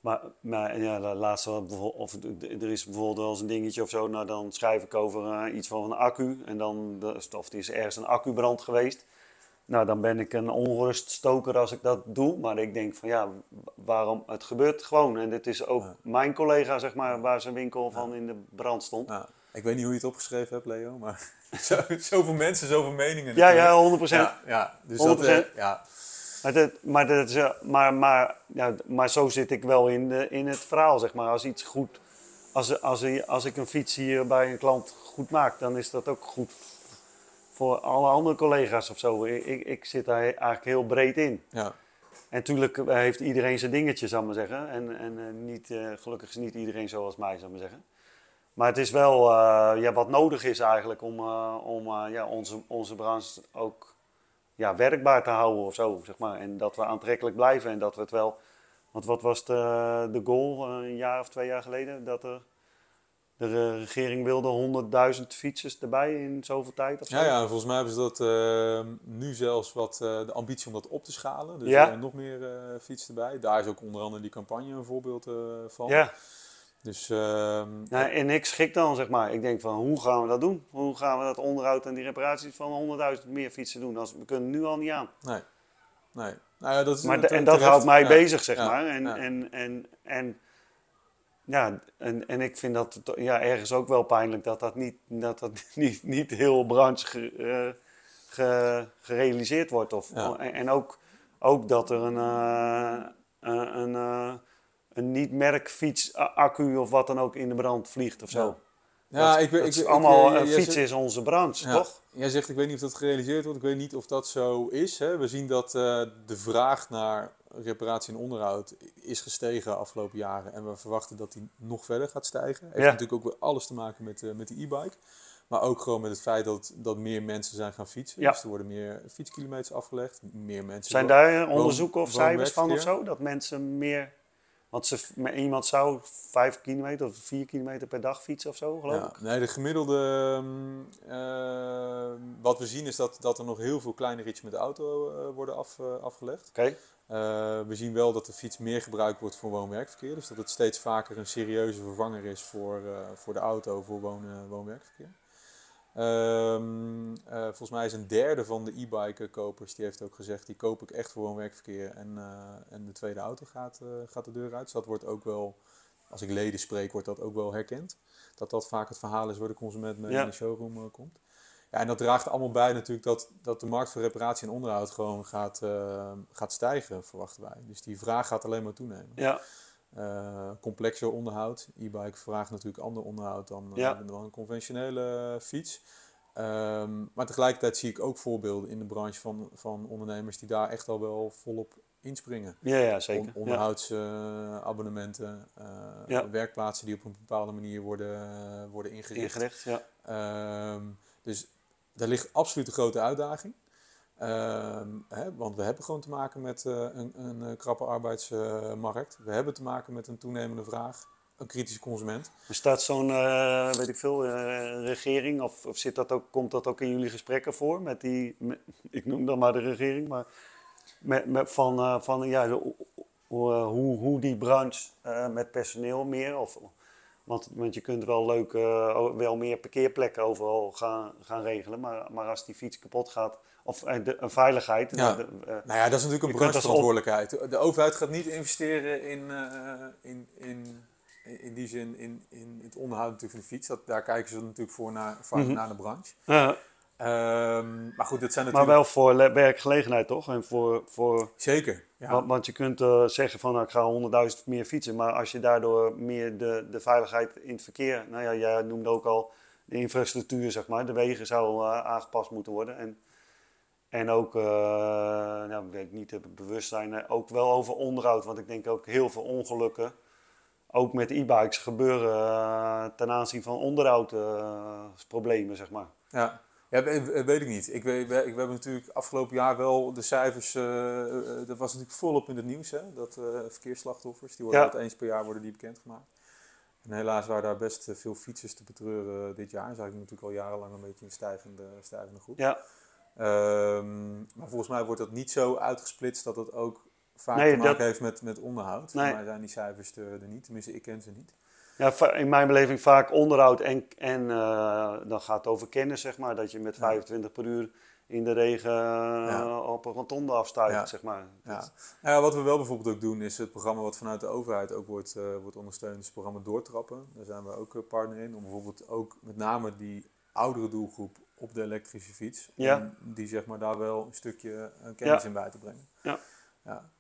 maar, maar ja, de laatste, of er is bijvoorbeeld wel eens een dingetje of zo, nou dan schrijf ik over iets van een accu. En dan, of er is ergens een accubrand geweest. Nou, dan ben ik een onruststoker als ik dat doe. Maar ik denk van ja, waarom? Het gebeurt gewoon. En dit is ook mijn collega, zeg maar, waar zijn winkel van in de brand stond. Ja. Ik weet niet hoe je het opgeschreven hebt, Leo, maar (laughs) zo, zoveel mensen, zoveel meningen. Ja, ja, 100 procent. Ja, dus 100%. Dat, uh, ja. Maar, dat, maar, dat is, maar, maar, ja, maar zo zit ik wel in, de, in het verhaal, zeg maar. Als iets goed, als, als, als ik een fiets hier bij een klant goed maak, dan is dat ook goed voor alle andere collega's of zo. Ik, ik zit daar eigenlijk heel breed in. Ja. En natuurlijk eh, heeft iedereen zijn dingetjes, zal ik maar zeggen. En, en niet, uh, gelukkig is niet iedereen zoals mij, zal ik maar zeggen. Maar het is wel uh, ja, wat nodig is eigenlijk om, om ja, onze, onze branche ook ja, werkbaar te houden of zo, zeg maar. En dat we aantrekkelijk blijven en dat we het wel... Want wat was de, de goal een jaar of twee jaar geleden? Dat er de regering wilde 100.000 fietsers erbij in zoveel tijd. Of Ja, ja, volgens mij hebben ze dat uh, nu zelfs wat uh, de ambitie om dat op te schalen. Dus ja. nog meer fietsen erbij. Daar is ook onder andere die campagne een voorbeeld van. Ja. Dus, ehm, nou, en ik schik dan, zeg maar. Ik denk van, hoe gaan we dat doen? Hoe gaan we dat onderhoud en die reparaties van 100.000 meer fietsen doen? Als, we kunnen nu al niet aan. Nee. Nee. Nou ja, dat is maar en dat houdt mij bezig, zeg maar. En, en, en, en ja, en, en ik vind dat ja, ergens ook wel pijnlijk dat dat niet, dat dat (laughs) niet, niet heel branche ge, gerealiseerd wordt. Of, en, en, ook, ook dat er een, uh, een, een, niet-merk fiets, accu of wat dan ook in de brand vliegt of zo. Ja, dat, ik, ik, ik, allemaal ik, fiets is onze branche, toch? Jij zegt, ik weet niet of dat gerealiseerd wordt, ik weet niet of dat zo is. Hè? We zien dat uh, de vraag naar reparatie en onderhoud is gestegen de afgelopen jaren. En we verwachten dat die nog verder gaat stijgen. Heeft natuurlijk ook weer alles te maken met, uh, met de e-bike. Maar ook gewoon met het feit dat, dat meer mensen zijn gaan fietsen. Ja. Dus er worden meer fietskilometers afgelegd. Meer mensen zijn daar onderzoeken of cijfers van of zo? Dat mensen meer want ze, iemand zou 5 kilometer of 4 kilometer per dag fietsen of zo, geloof ja, ik? Nee, de gemiddelde. Uh, wat we zien is dat, dat er nog heel veel kleine ritjes met de auto uh, worden af, uh, afgelegd. Oké. Okay. we zien wel dat de fiets meer gebruikt wordt voor woon-werkverkeer. Dus dat het steeds vaker een serieuze vervanger is voor, voor de auto voor woon- woon-werkverkeer. Um, uh, volgens mij is een derde van de e-bike kopers, die heeft ook gezegd, die koop ik echt voor woon-werkverkeer en, uh, en de tweede auto gaat, uh, gaat de deur uit. Dus dat wordt ook wel, als ik leden spreek, wordt dat ook wel herkend. Dat dat vaak het verhaal is waar de consument mee in de showroom komt. Ja, en dat draagt allemaal bij natuurlijk dat, dat de markt voor reparatie en onderhoud gewoon gaat, gaat stijgen, verwachten wij. Dus die vraag gaat alleen maar toenemen. Ja. Uh, complexer onderhoud. E-bike vraagt natuurlijk ander onderhoud dan, uh, dan een conventionele fiets. Um, maar tegelijkertijd zie ik ook voorbeelden in de branche van, van ondernemers die daar echt al wel volop inspringen. Ja, ja zeker. On onderhoudsabonnementen, uh, werkplaatsen die op een bepaalde manier worden, worden ingericht. Ingericht, ja. Um, dus daar ligt absoluut een grote uitdaging. Ehm, hè, want we hebben gewoon te maken met uh, een, een uh, krappe arbeidsmarkt. we hebben te maken met een toenemende vraag, een kritische consument. Er staat zo'n, uh, weet ik veel, regering, of, of, zit dat ook, komt dat ook in jullie gesprekken voor? Met die, ik noem dan maar de regering, maar met, met van, van ja, hoe, hoe die branche met personeel meer, of, want, want je kunt wel leuk, wel meer parkeerplekken overal gaan, gaan regelen, maar, maar als die fiets kapot gaat of eh, de, een veiligheid. Ja. De, uh, nou ja, dat is natuurlijk een brancheverantwoordelijkheid. De overheid gaat niet investeren in, uh, in, in, in die zin in, in het onderhoud natuurlijk van de fiets. Dat, daar kijken ze natuurlijk voor naar, vaak mm naar de branche. Ja. Um, maar goed, dat zijn natuurlijk... Maar wel voor werkgelegenheid toch? En voor, voor... Zeker, ja. want, want, je kunt uh, zeggen van nou, ik ga 100.000 meer fietsen. Maar als je daardoor meer de, de veiligheid in het verkeer... Nou ja, jij noemde ook al de infrastructuur, zeg maar. De wegen zou uh, aangepast moeten worden. En En ook, uh, nou, weet ik niet, het bewustzijn, ook wel over onderhoud. Want ik denk ook heel veel ongelukken, ook met e-bikes, gebeuren ten aanzien van onderhoudsproblemen, zeg maar. Ja. Ja, weet ik niet. Ik weet, we, we hebben natuurlijk afgelopen jaar wel de cijfers, uh, dat was natuurlijk volop in het nieuws, hè? dat uh, verkeersslachtoffers, die worden ja. eens per jaar worden die bekendgemaakt. En helaas waren daar best veel fietsers te betreuren dit jaar. Dat is eigenlijk natuurlijk al jarenlang een beetje een stijgende, stijgende groep. Ja. Um, maar volgens mij wordt dat niet zo uitgesplitst dat het ook vaak te maken heeft met, met onderhoud. Nee. Voor mij zijn die cijfers er, er niet, tenminste ik ken ze niet. Ja, in mijn beleving vaak onderhoud en, en uh, dan gaat het over kennis, zeg maar. Dat je met 25 per uur in de regen uh, op een rotonde afstuit, ja. zeg maar. Ja. Nou ja, wat we wel bijvoorbeeld ook doen, is het programma wat vanuit de overheid ook wordt, uh, wordt ondersteund, is het programma Doortrappen. Daar zijn we ook partner in, om bijvoorbeeld ook met name die oudere doelgroep op de elektrische fiets, om die zeg maar daar wel een stukje kennis in bij te brengen. Ja. ja.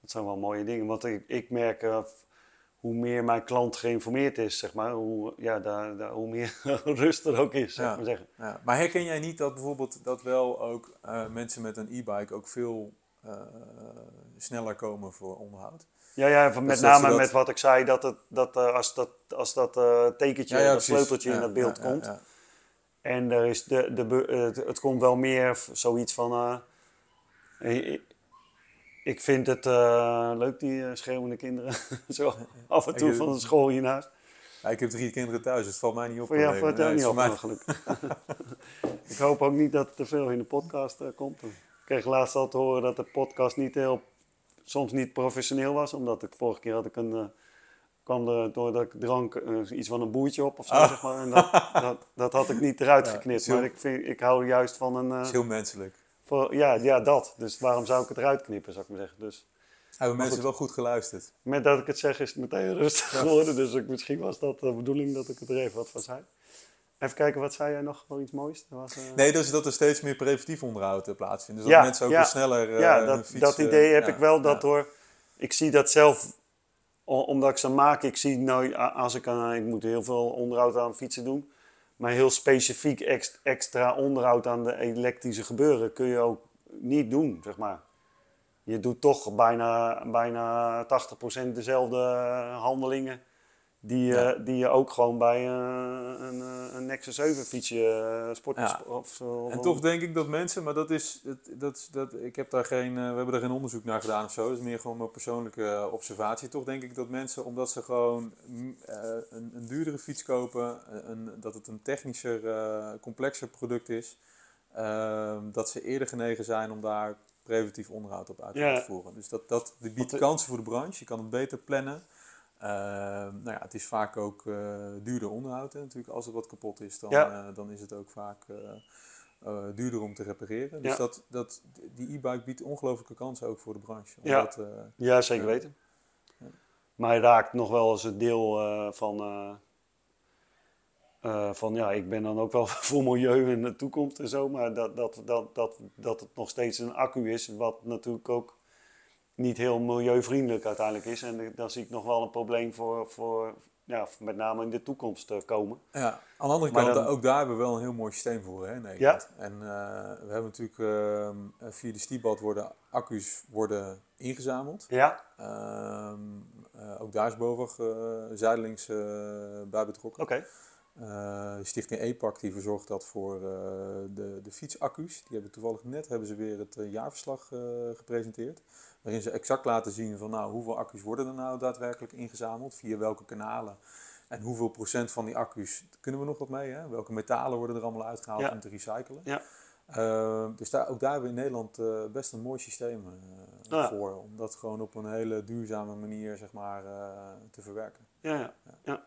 Dat zijn wel mooie dingen, want ik, ik merk hoe meer mijn klant geïnformeerd is, zeg maar, hoe, ja, daar, daar, hoe meer (laughs) rust er ook is, zeg maar zeggen. Ja. Maar herken jij niet dat bijvoorbeeld dat wel ook uh, mensen met een e-bike ook veel uh, sneller komen voor onderhoud? Ja, ja van met name met wat ik zei, dat, het, dat uh, als dat, als dat tekentje, dat sleuteltje in dat beeld komt. En er is de, de, het, het komt wel meer zoiets van ik vind het uh, leuk, die uh, schreeuwende kinderen. (laughs) Zo af en toe van de school hiernaast. Ja, ik heb drie kinderen thuis, dus het valt mij niet op. Jou valt het niet op, mij... gelukkig. (laughs) ik hoop ook niet dat er te veel in de podcast uh, komt. Ik kreeg laatst al te horen dat de podcast niet heel, soms niet professioneel was. Omdat ik vorige keer had ik een, kwam er doordat ik drank iets van een boertje op of zo. Ah. Zeg maar. en dat, dat, dat, had ik niet eruit (laughs) geknipt. maar ik, vind, ik hou juist van een... heel menselijk. Voor, ja, ja, dat. Dus waarom zou ik het eruit knippen, zou ik maar zeggen. Dus, Hebben mensen wel goed geluisterd? Met dat ik het zeg is het meteen (laughs) rustig geworden. Dus ik, misschien was dat de bedoeling dat ik het er even wat van zei. Even kijken, wat zei jij nog? Wel iets moois? Was, uh... Nee, dus dat er steeds meer preventief onderhoud uh, plaatsvindt. Dus dat mensen ook ja, sneller uh, Ja, dat, dat idee heb ik wel. Dat door, ik zie dat zelf, omdat ik ze maak, ik zie nooit, als ik aan, ik moet heel veel onderhoud aan fietsen doen maar heel specifiek extra onderhoud aan de elektrische gebeuren kun je ook niet doen, zeg maar. Je doet toch bijna, bijna 80% dezelfde handelingen die, ja. die je ook gewoon bij een, een, een Nexus 7 fietsje, eh, sport ja. of zo. En toch denk ik dat mensen, maar dat is, dat, dat, dat, ik heb daar geen, uh, we hebben daar geen onderzoek naar gedaan of zo, dat is meer gewoon mijn persoonlijke uh, observatie. Toch denk ik dat mensen, omdat ze gewoon mm, een, een duurdere fiets kopen, een, dat het een technischer, complexer product is, ehm, dat ze eerder genegen zijn om daar preventief onderhoud op uit te ja. voeren. Dus dat, dat biedt kansen voor de branche, je kan het beter plannen. Ehm, nou ja, het is vaak ook uh, duurder onderhoud. Hè, natuurlijk, als er wat kapot is, dan, uh, dan is het ook vaak uh, duurder om te repareren. Dus dat, dat, die e-bike biedt ongelooflijke kansen ook voor de branche. Ja, ja zeker weten. Maar hij raakt nog wel eens het deel van, van, ja, ik ben dan ook wel (laughs) voor milieu in de toekomst en zo, maar dat, dat, dat, dat, dat het nog steeds een accu is, wat natuurlijk ook niet heel milieuvriendelijk uiteindelijk is. En dan zie ik nog wel een probleem voor, voor ja, met name in de toekomst te komen. Ja, aan de andere kant, ook daar hebben we wel een heel mooi systeem voor hè, in Nederland. Ja? En uh, we hebben natuurlijk uh, via de Stiebad worden accu's worden ingezameld. Ja. Uh, ook daar is boven zijdelings bij betrokken. Oké. Okay. Stichting EPAC die verzorgt dat voor de, de fietsaccu's. Die hebben toevallig net hebben ze weer het jaarverslag gepresenteerd waarin ze exact laten zien van nou, hoeveel accu's worden er nou daadwerkelijk ingezameld, via welke kanalen. En hoeveel procent van die accu's kunnen we nog wat mee? Hè? Welke metalen worden er allemaal uitgehaald om te recyclen? Ja. Uh, dus daar, ook daar hebben we in Nederland uh, best een mooi systeem uh, ah. voor. Om dat gewoon op een hele duurzame manier zeg maar, te verwerken. Ja, ja. ja.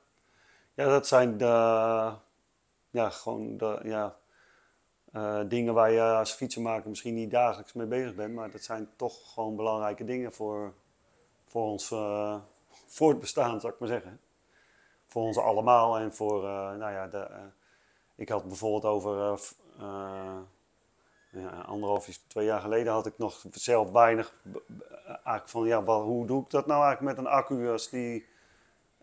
ja. dat zijn de, ja, gewoon de, ja, uh, dingen waar je als fietsenmaker misschien niet dagelijks mee bezig bent, maar dat zijn toch gewoon belangrijke dingen voor, voor ons uh, voortbestaan, zou ik maar zeggen. Voor ons allemaal en voor, uh, nou ja, de, ik had bijvoorbeeld over ja, anderhalf, twee jaar geleden had ik nog zelf weinig, eigenlijk van ja, wat, hoe doe ik dat nou eigenlijk met een accu als die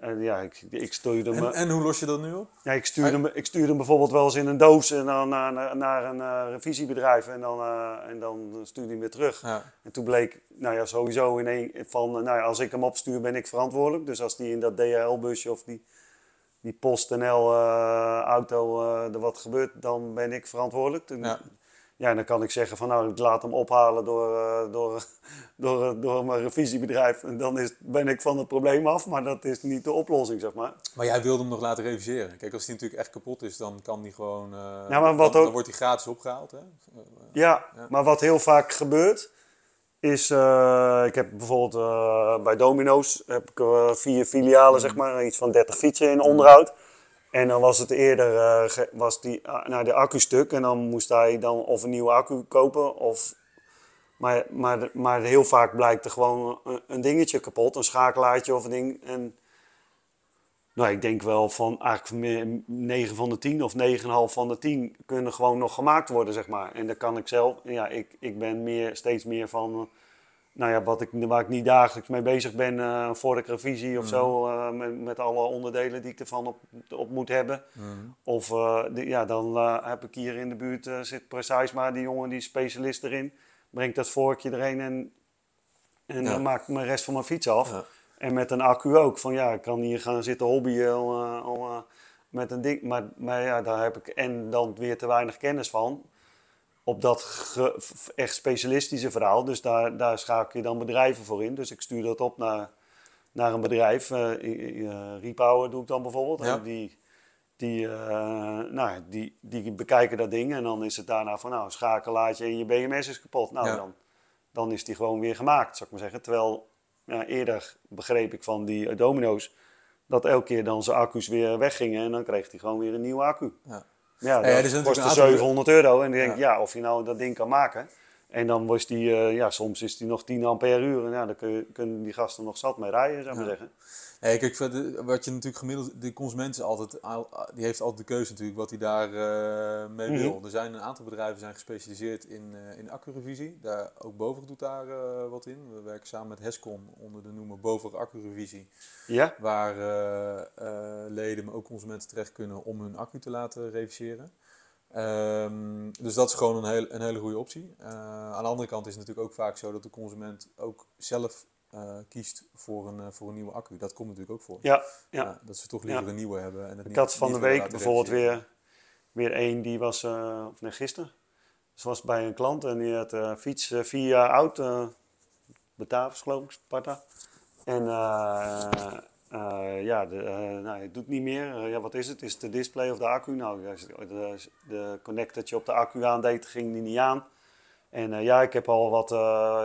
En ja, ik, ik stuurde en, en hoe los je dat nu op? Ja, ik stuurde, hem, ik stuurde hem bijvoorbeeld wel eens in een doos en dan naar, naar, naar een uh, revisiebedrijf en dan, uh, en dan stuurde hij weer terug. Ja. En toen bleek, nou ja, sowieso in een, van, nou ja, als ik hem opstuur ben ik verantwoordelijk. Dus als die in dat DHL-busje of die, die PostNL-auto uh, er wat gebeurt, dan ben ik verantwoordelijk. Toen, ja. Ja, dan kan ik zeggen van nou, ik laat hem ophalen door, uh, door, (laughs) door, door mijn revisiebedrijf. En dan is, ben ik van het probleem af, maar dat is niet de oplossing, zeg maar. Maar jij wilde hem nog laten reviseren. Kijk, als hij natuurlijk echt kapot is, dan kan die gewoon... Uh, ja, maar wat dan, ook, dan wordt hij gratis opgehaald, hè? Ja, ja, maar wat heel vaak gebeurt, is... Uh, ik heb bijvoorbeeld bij Domino's heb ik, vier filialen, zeg maar. Iets van 30 fietsen in onderhoud. En dan was het eerder uh, was die, uh, de accu stuk en dan moest hij dan of een nieuwe accu kopen. Of, maar, maar, maar heel vaak blijkt er gewoon een, dingetje kapot, een schakelaartje of een ding. En nou, ik denk wel van eigenlijk meer 9 van de 10 of 9,5 van de 10 kunnen gewoon nog gemaakt worden, zeg maar. En dan kan ik zelf, ja, ik, ik ben meer, steeds meer van nou ja, wat ik, waar ik niet dagelijks mee bezig ben uh, voor de revisie of zo, uh, met, met, alle onderdelen die ik ervan op, op moet hebben. Mm. Of uh, ja, dan heb ik hier in de buurt, zit precies maar die jongen, die specialist erin, brengt dat vorkje erin en, en ja. dan maak ik mijn rest van mijn fiets af. Ja. En met een accu ook, van ja, ik kan hier gaan zitten hobbyen al, al met een ding, maar, maar ja, daar heb ik en dan weer te weinig kennis van op dat echt specialistische verhaal. Dus daar, daar schakel je dan bedrijven voor in. Dus ik stuur dat op naar, naar een bedrijf. Uh, uh, Repower doe ik dan bijvoorbeeld. En die, die, uh, nou, die, die bekijken dat ding en dan is het daarna van... nou, schakelaartje en je BMS is kapot. Nou, dan, dan is die gewoon weer gemaakt, zou ik maar zeggen. Terwijl ja, eerder begreep ik van die domino's... dat elke keer dan zijn accu's weer weggingen en dan kreeg hij gewoon weer een nieuwe accu. Ja. Ja, dat ja, kostte 700 euro. En dan denk ik, ja. of je nou dat ding kan maken. En dan was die, uh, ja, soms is die nog 10 ampère uur. En ja, dan kun je, kunnen die gasten nog zat mee rijden, zou ik maar zeggen. Hey, kijk, wat je natuurlijk gemiddeld, de consument is altijd, die heeft altijd de keuze natuurlijk wat hij daar uh, mee wil. Mhm. Er zijn een aantal bedrijven zijn gespecialiseerd in, uh, in accurevisie. Daar, ook Bover doet daar uh, wat in. We werken samen met Hescom onder de noemer Bover Accurevisie. Ja. Waar leden, maar ook consumenten terecht kunnen om hun accu te laten reviseren. Um, dus dat is gewoon een, heel, een hele goede optie. aan de andere kant is het natuurlijk ook vaak zo dat de consument ook zelf uh, kiest voor een, uh, voor een nieuwe accu. Dat komt natuurlijk ook voor. Ja, ja. Uh, dat ze toch liever ja. een nieuwe hebben. En het ik had van de week bijvoorbeeld weer, weer één die was, of nee, gisteren. Dus was bij een klant en die had uh, fiets vier jaar oud. Batavus geloof ik, Sparta. En ja, de, nou, het doet niet meer. ja, wat is het? Is het de display of de accu? Nou, de, de connectortje op de accu aandeed, ging die niet aan. En ja, ik heb al wat,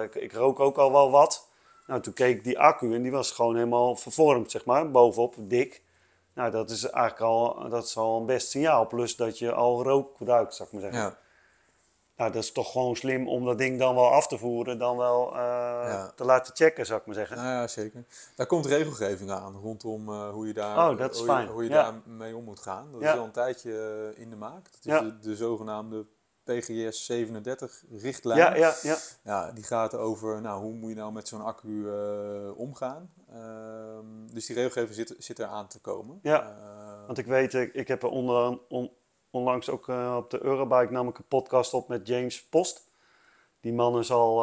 ik, ik rook ook al wel wat. Nou, toen keek die accu en die was gewoon helemaal vervormd, zeg maar, bovenop, dik. Nou, dat is eigenlijk al, dat is al een best signaal. Plus dat je al rook ruikt, zou ik maar zeggen. Nou, dat is toch gewoon slim om dat ding dan wel af te voeren, dan wel uh, te laten checken, zou ik maar zeggen. Nou ja, zeker. Daar komt regelgeving aan rondom uh, hoe je daar, oh, dat is hoe. Je, hoe je ja. daar mee om moet gaan. Dat is al een tijdje uh, in de maak. Dat is de, de zogenaamde PGS 37 richtlijn. Ja, ja, ja. ja, die gaat over nou, hoe moet je nou met zo'n accu uh, omgaan. Uh, dus die regelgeving zit, zit er aan te komen. Ja, uh, want ik weet, ik, ik heb er onder, on, onlangs ook eh, op de Eurobike namelijk een podcast op met James Post. Die man is al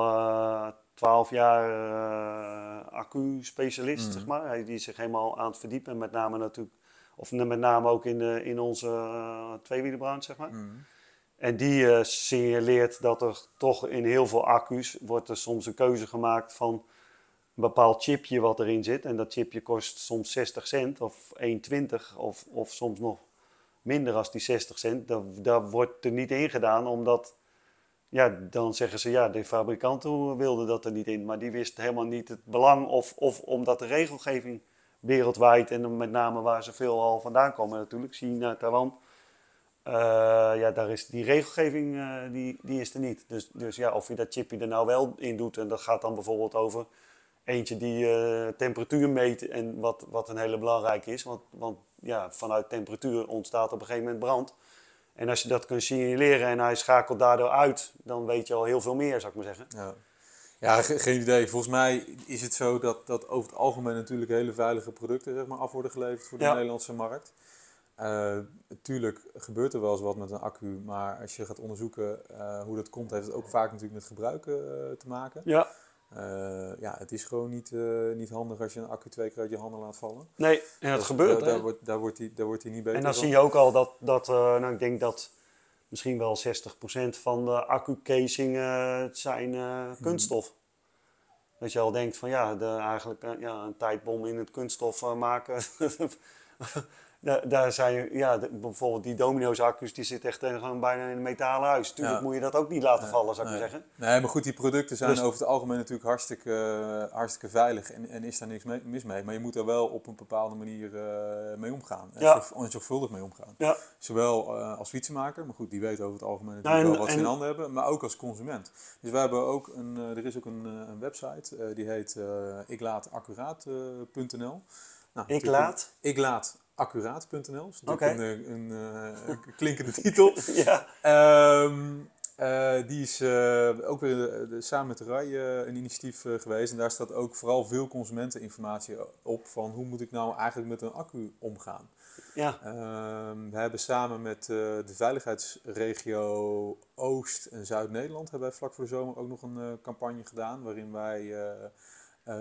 12 jaar accu-specialist, mm. zeg maar. Hij die is zich helemaal aan het verdiepen. Met name natuurlijk, of met name ook in, de, in onze tweewielenbranche, zeg maar. Mm. En die uh, signaleert dat er toch in heel veel accu's wordt er soms een keuze gemaakt van een bepaald chipje wat erin zit. En dat chipje kost soms 60 cent of 1,20 of, of soms nog minder als die 60 cent. Daar, wordt er niet in gedaan omdat, ja, dan zeggen ze ja, de fabrikanten wilden dat er niet in. Maar die wist helemaal niet het belang of, of omdat de regelgeving wereldwijd en met name waar ze veel al vandaan komen natuurlijk, China, Taiwan uh, ja, daar is die regelgeving uh, die, die is er niet. Dus, dus ja, of je dat chipje er nou wel in doet, en dat gaat dan bijvoorbeeld over eentje die uh, temperatuur meet en wat, wat een hele belangrijke is. Want, want ja, vanuit temperatuur ontstaat op een gegeven moment brand. En als je dat kunt signaleren en hij schakelt daardoor uit, dan weet je al heel veel meer, zou ik maar zeggen. Ja. Ja, geen idee. Volgens mij is het zo dat, dat over het algemeen natuurlijk hele veilige producten zeg maar, af worden geleverd voor de Nederlandse markt. Uh, tuurlijk gebeurt er wel eens wat met een accu, maar als je gaat onderzoeken uh, hoe dat komt, heeft het ook vaak natuurlijk met gebruiken uh, te maken. Ja. Ja, het is gewoon niet, niet handig als je een accu twee keer uit je handen laat vallen. Nee, en dat gebeurt. Daar, wordt, daar, wordt hij, daar wordt hij niet beter En dan zie je ook al dat, dat nou, ik denk dat misschien wel 60% van de accu-casingen zijn mhm. kunststof. Dat je al denkt van ja, de, eigenlijk ja, een tijdbom in het kunststof maken. (laughs) daar, daar zijn, ja, bijvoorbeeld die domino's accu's, die zitten echt gewoon bijna in een metalen huis. Tuurlijk moet je dat ook niet laten vallen, zou ik nee. maar zeggen. Nee, maar goed, die producten zijn dus- over het algemeen natuurlijk hartstikke, uh, hartstikke veilig en, en is daar niks mis mee. Maar je moet er wel op een bepaalde manier uh, mee omgaan. En ja. zorgvuldig mee omgaan. Ja. Zowel uh, als fietsenmaker, maar goed, die weten over het algemeen natuurlijk wel wat ze in handen hebben, maar ook als consument. Dus wij hebben ook een, er is ook een, een website, die heet iklaataccuraat.nl. Nou, ik laat? Ik laat accuraat.nl. is natuurlijk een, eh, een, een, een, klinkende (laughs) titel. (laughs) ja. Um, uh, die is uh, ook weer samen met RAI een initiatief geweest. En daar staat ook vooral veel consumenteninformatie op van hoe moet ik nou eigenlijk met een accu omgaan. Ja. Um, we hebben samen met de veiligheidsregio Oost en Zuid-Nederland hebben wij vlak voor de zomer ook nog een campagne gedaan waarin wij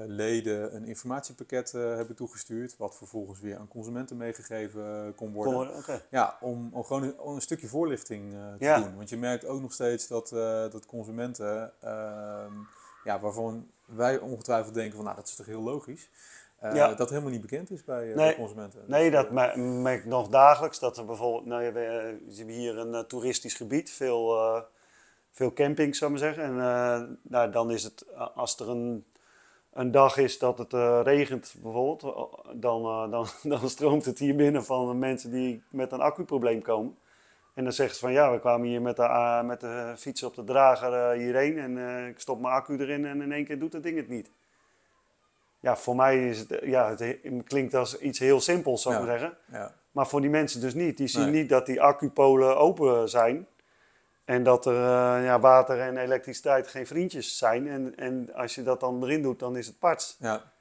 leden een informatiepakket uh, hebben toegestuurd, wat vervolgens weer aan consumenten meegegeven uh, kon worden. okay. Ja, om, om gewoon een, een, stukje voorlichting te doen. Want je merkt ook nog steeds dat, dat consumenten, ehm, ja, waarvan wij ongetwijfeld denken van nou dat is toch heel logisch, ja. dat helemaal niet bekend is bij, bij consumenten. Nee, dat merk ik nog dagelijks. Dat er bijvoorbeeld, nou, we, we hebben hier een toeristisch gebied, veel, veel campings zou ik maar zeggen. En nou, dan is het, als er een een dag is dat het uh, regent bijvoorbeeld, eh, dan, uh, dan, (laughs) dan stroomt het hier binnen van mensen die met een accuprobleem komen. En dan zeggen ze van ja, we kwamen hier met de, uh, met de fiets op de drager hierheen en ik stop mijn accu erin en in één keer doet het ding het niet. Ja, voor mij is het, ja, het, klinkt als iets heel simpels zou ik maar zeggen. Ja. Maar voor die mensen dus niet. Die zien niet dat die accupolen open zijn. En dat er uh, ja, water en elektriciteit geen vriendjes zijn. En, en als je dat dan erin doet, dan is het parts. Ja.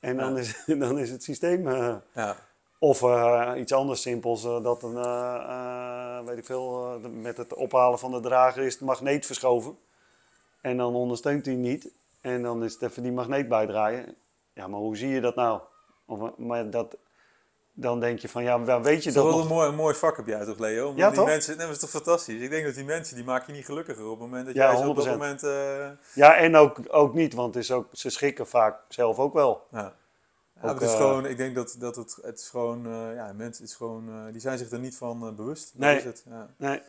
En dan, Is, (laughs) dan is het systeem. Uh, ja. Of uh, iets anders simpels, dat een, weet ik veel, met het ophalen van de drager is de magneet verschoven. En dan ondersteunt hij niet. En dan is het even die magneet bijdraaien. Ja, maar hoe zie je dat nou? Of, maar dat, dan denk je van, ja, weet je dat, dat wel een mooi, een mooi vak heb jij toch, Leo? ja, die toch? Mensen, dat is toch fantastisch? Ik denk dat die mensen, die maken je niet gelukkiger op het moment dat jij ja, op dat moment... Uh... Ja, en ook, ook niet, want het is ook, ze schrikken vaak zelf ook wel. Ja. Ja, ook, het is uh, gewoon, ik denk dat, dat het, het is gewoon, uh, ja, mensen, is gewoon, die zijn zich er niet van bewust. Nee, is het. Ja. nee.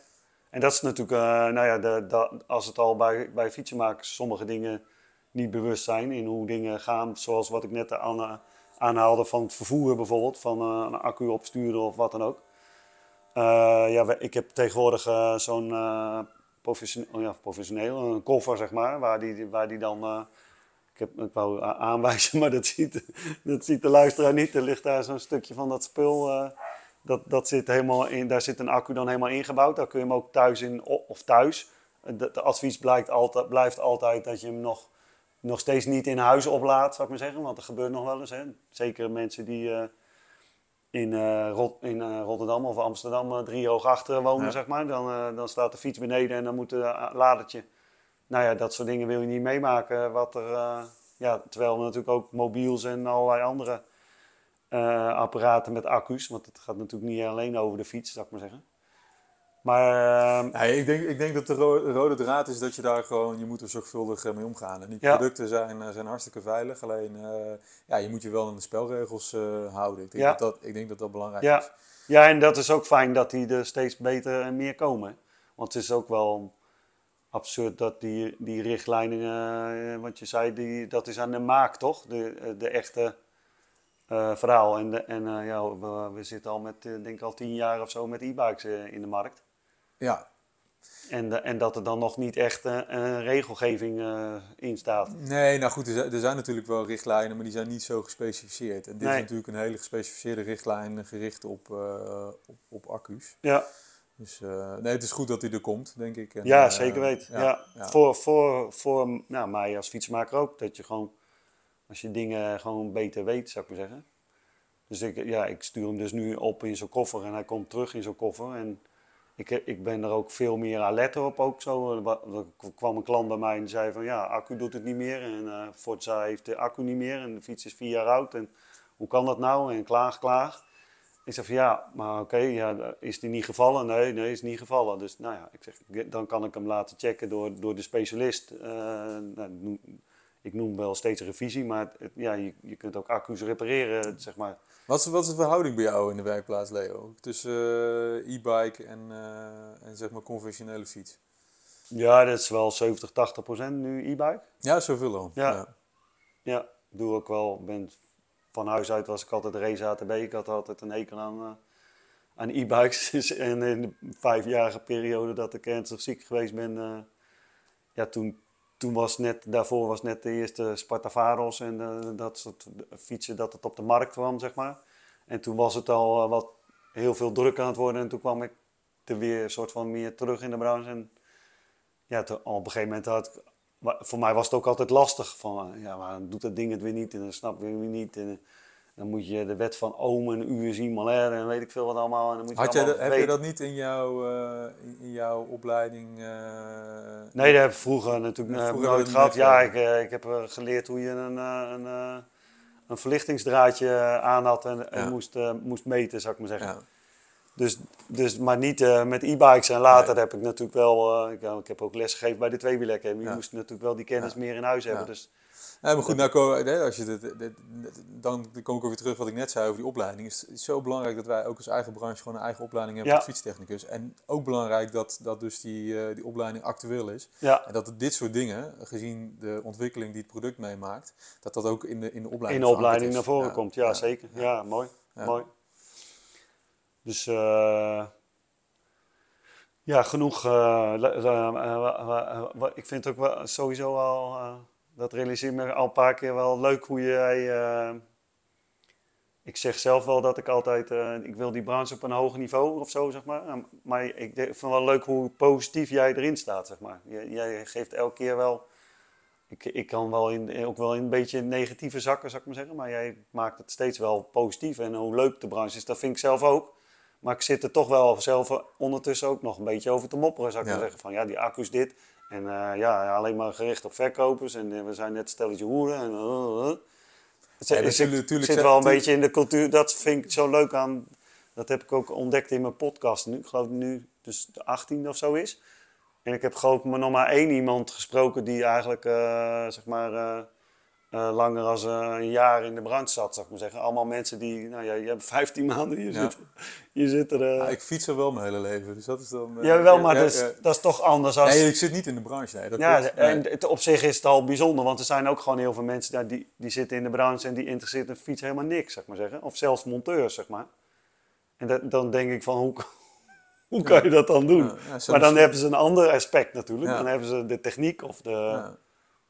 En dat is natuurlijk, nou ja, de, de, als het al bij, bij fietsenmakers sommige dingen niet bewust zijn in hoe dingen gaan, zoals wat ik net aan aanhaalde van het vervoer bijvoorbeeld, van uh, een accu opsturen of wat dan ook. Uh, ja, ik heb tegenwoordig uh, zo'n professioneel, oh professioneel, een koffer zeg maar, waar die, waar die dan, ik, heb, ik wou aanwijzen, (laughs) maar dat ziet, dat ziet de luisteraar niet. Er ligt daar zo'n stukje van dat spul, dat, dat zit helemaal in, daar zit een accu dan helemaal ingebouwd. Daar kun je hem ook thuis in, of thuis. Het advies blijkt altijd, blijft altijd dat je hem nog nog steeds niet in huis oplaat, zou ik maar zeggen. Want er gebeurt nog wel eens. Hè. Zeker mensen die uh, in, uh, Rot in uh, Rotterdam of Amsterdam drie hoog achter wonen, ja. zeg maar. Dan, dan staat de fiets beneden en dan moet een ladertje. Nou ja, dat soort dingen wil je niet meemaken. Wat er, ja, terwijl we natuurlijk ook mobiels en allerlei andere apparaten met accu's. Want het gaat natuurlijk niet alleen over de fiets, zou ik maar zeggen. Maar, nee, ik, denk, ik denk dat de rode, draad is dat je daar gewoon, je moet er zorgvuldig mee omgaan. En die producten zijn, zijn hartstikke veilig, alleen uh, ja, je moet je wel aan de spelregels uh, houden. Ik denk, ja. dat dat, ik denk dat dat belangrijk is. Ja, en dat is ook fijn dat die er steeds beter en meer komen. Want het is ook wel absurd dat die, die richtlijnen, wat je zei, die, dat is aan de maak toch? De, de echte verhaal. En, de, en ja, we, we, zitten al met, denk ik al tien jaar of zo met e-bikes in de markt. Ja. En, de, en dat er dan nog niet echt uh, een regelgeving uh, in staat. Nee, nou goed, er zijn, er zijn, natuurlijk wel richtlijnen, maar die zijn niet zo gespecificeerd. En dit nee. is natuurlijk een hele gespecificeerde richtlijn gericht op, op, op, accu's. Ja. Dus nee, het is goed dat hij er komt, denk ik. En, ja, zeker weten. Ja, ja, Voor, voor, voor nou, mij als fietsmaker ook. Dat je gewoon, als je dingen gewoon beter weet, zou ik maar zeggen. Dus ik, ja, ik stuur hem dus nu op in zo'n koffer en hij komt terug in zo'n koffer. En ik, ik ben er ook veel meer alert op ook zo. Er kwam een klant bij mij en zei van ja, accu doet het niet meer. En uh, Forza heeft de accu niet meer en de fiets is vier jaar oud. En hoe kan dat nou? En klaag, klaag. Ik zeg van ja, maar oké, ja, is die niet gevallen? Nee, nee, is niet gevallen. Dus nou ja, ik zeg, dan kan ik hem laten checken door, door de specialist. Nou, ik noem wel steeds revisie, maar ja, je, je kunt ook accu's repareren, zeg maar. Wat is, wat is de verhouding bij jou in de werkplaats, Leo? Tussen uh, e-bike en, uh, en zeg maar conventionele fiets? Ja, dat is wel 70, 80 procent nu e-bike. Ja, zoveel al. Ja. ja. ja, doe ook wel. Ben, van huis uit was ik altijd race ATB. Ik had altijd een hekel aan, uh, aan e-bikes. en (laughs) in de vijfjarige periode dat ik ernstig ziek geweest ben, ja, toen, toen was net, daarvoor was net de eerste Sparta Varos en uh, dat soort fietsen dat het op de markt kwam, zeg maar. En toen was het al uh, wat heel veel druk aan het worden en toen kwam ik er weer een soort van meer terug in de branche. En ja, toen, op een gegeven moment had voor mij was het ook altijd lastig van, uh, ja, waarom doet dat ding het weer niet en dan snap ik weer niet. En, dan moet je de wet van Ohm en USI Malair en weet ik veel wat allemaal. En dan moet je Had jij heb je dat niet in jouw, uh, in jouw opleiding? Uh, nee, dat heb ik vroeger natuurlijk vroeger nooit gehad. Ja, ik, ik heb geleerd hoe je een, een, een verlichtingsdraadje aan had en, en moest, moest meten, zou ik maar zeggen. Ja. Dus, dus, maar niet met e-bikes. En later heb ik natuurlijk wel, ik, ik, heb ook lesgegeven bij de tweewieleracademie. Je ja. moest natuurlijk wel die kennis meer in huis hebben. Dus ja, maar goed, nou, als je dit, dit, dan kom ik weer terug wat ik net zei over die opleiding. Het is zo belangrijk dat wij ook als eigen branche gewoon een eigen opleiding hebben ja. voor fietstechnicus. En ook belangrijk dat, dat dus die, uh, die opleiding actueel is. Ja. En dat dit soort dingen, gezien de ontwikkeling die het product meemaakt, dat dat ook in de, in de opleiding In de opleiding naar voren komt, ja, zeker. Ja, mooi. mooi. Dus uh, ja, genoeg. Uh, ik vind het ook wel sowieso al dat realiseer me al een paar keer wel leuk hoe jij. Uh, ik zeg zelf wel dat ik altijd. Uh, ik wil die branche op een hoger niveau of zo, zeg maar. maar ik vind wel leuk hoe positief jij erin staat, zeg maar. Jij, jij geeft elke keer wel. Ik, ik kan wel in, ook wel in een beetje negatieve zakken, zou ik maar zeggen. Maar jij maakt het steeds wel positief. En hoe leuk de branche is, dat vind ik zelf ook. Maar ik zit er toch wel zelf ondertussen ook nog een beetje over te mopperen, zou ik maar zeggen. Van ja, die accu's dit. En uh, ja, alleen maar gericht op verkopers. En uh, we zijn net stelletje hoeren. En, uh, het ja, zit, natuurlijk, zit wel een beetje in de cultuur. Dat vind ik zo leuk aan. Dat heb ik ook ontdekt in mijn podcast nu. Ik geloof nu dus de 18 of zo is. En ik heb geloof ik nog maar één iemand gesproken die eigenlijk, zeg maar uh, langer als uh, een jaar in de brand zat, zou ik maar zeggen. Allemaal mensen die, nou ja, je hebt 15 (laughs) maanden, je, ja. zit, je zit er... Uh... Ja, ik fiets er wel mijn hele leven, dus dat is dan... ja, wel, maar dat is, dat, is, toch anders als... Nee, ik zit niet in de branche, nee. Dat ja, klopt, nee. en het, op zich is het al bijzonder, want er zijn ook gewoon heel veel mensen daar die, die zitten in de branche en die interesseert een fiets helemaal niks, zeg maar zeggen. Of zelfs monteurs, zeg maar. En dat, dan denk ik van, hoe, (laughs) hoe kan je dat dan doen? maar dan hebben ze een ander aspect natuurlijk. Dan hebben ze de techniek of de...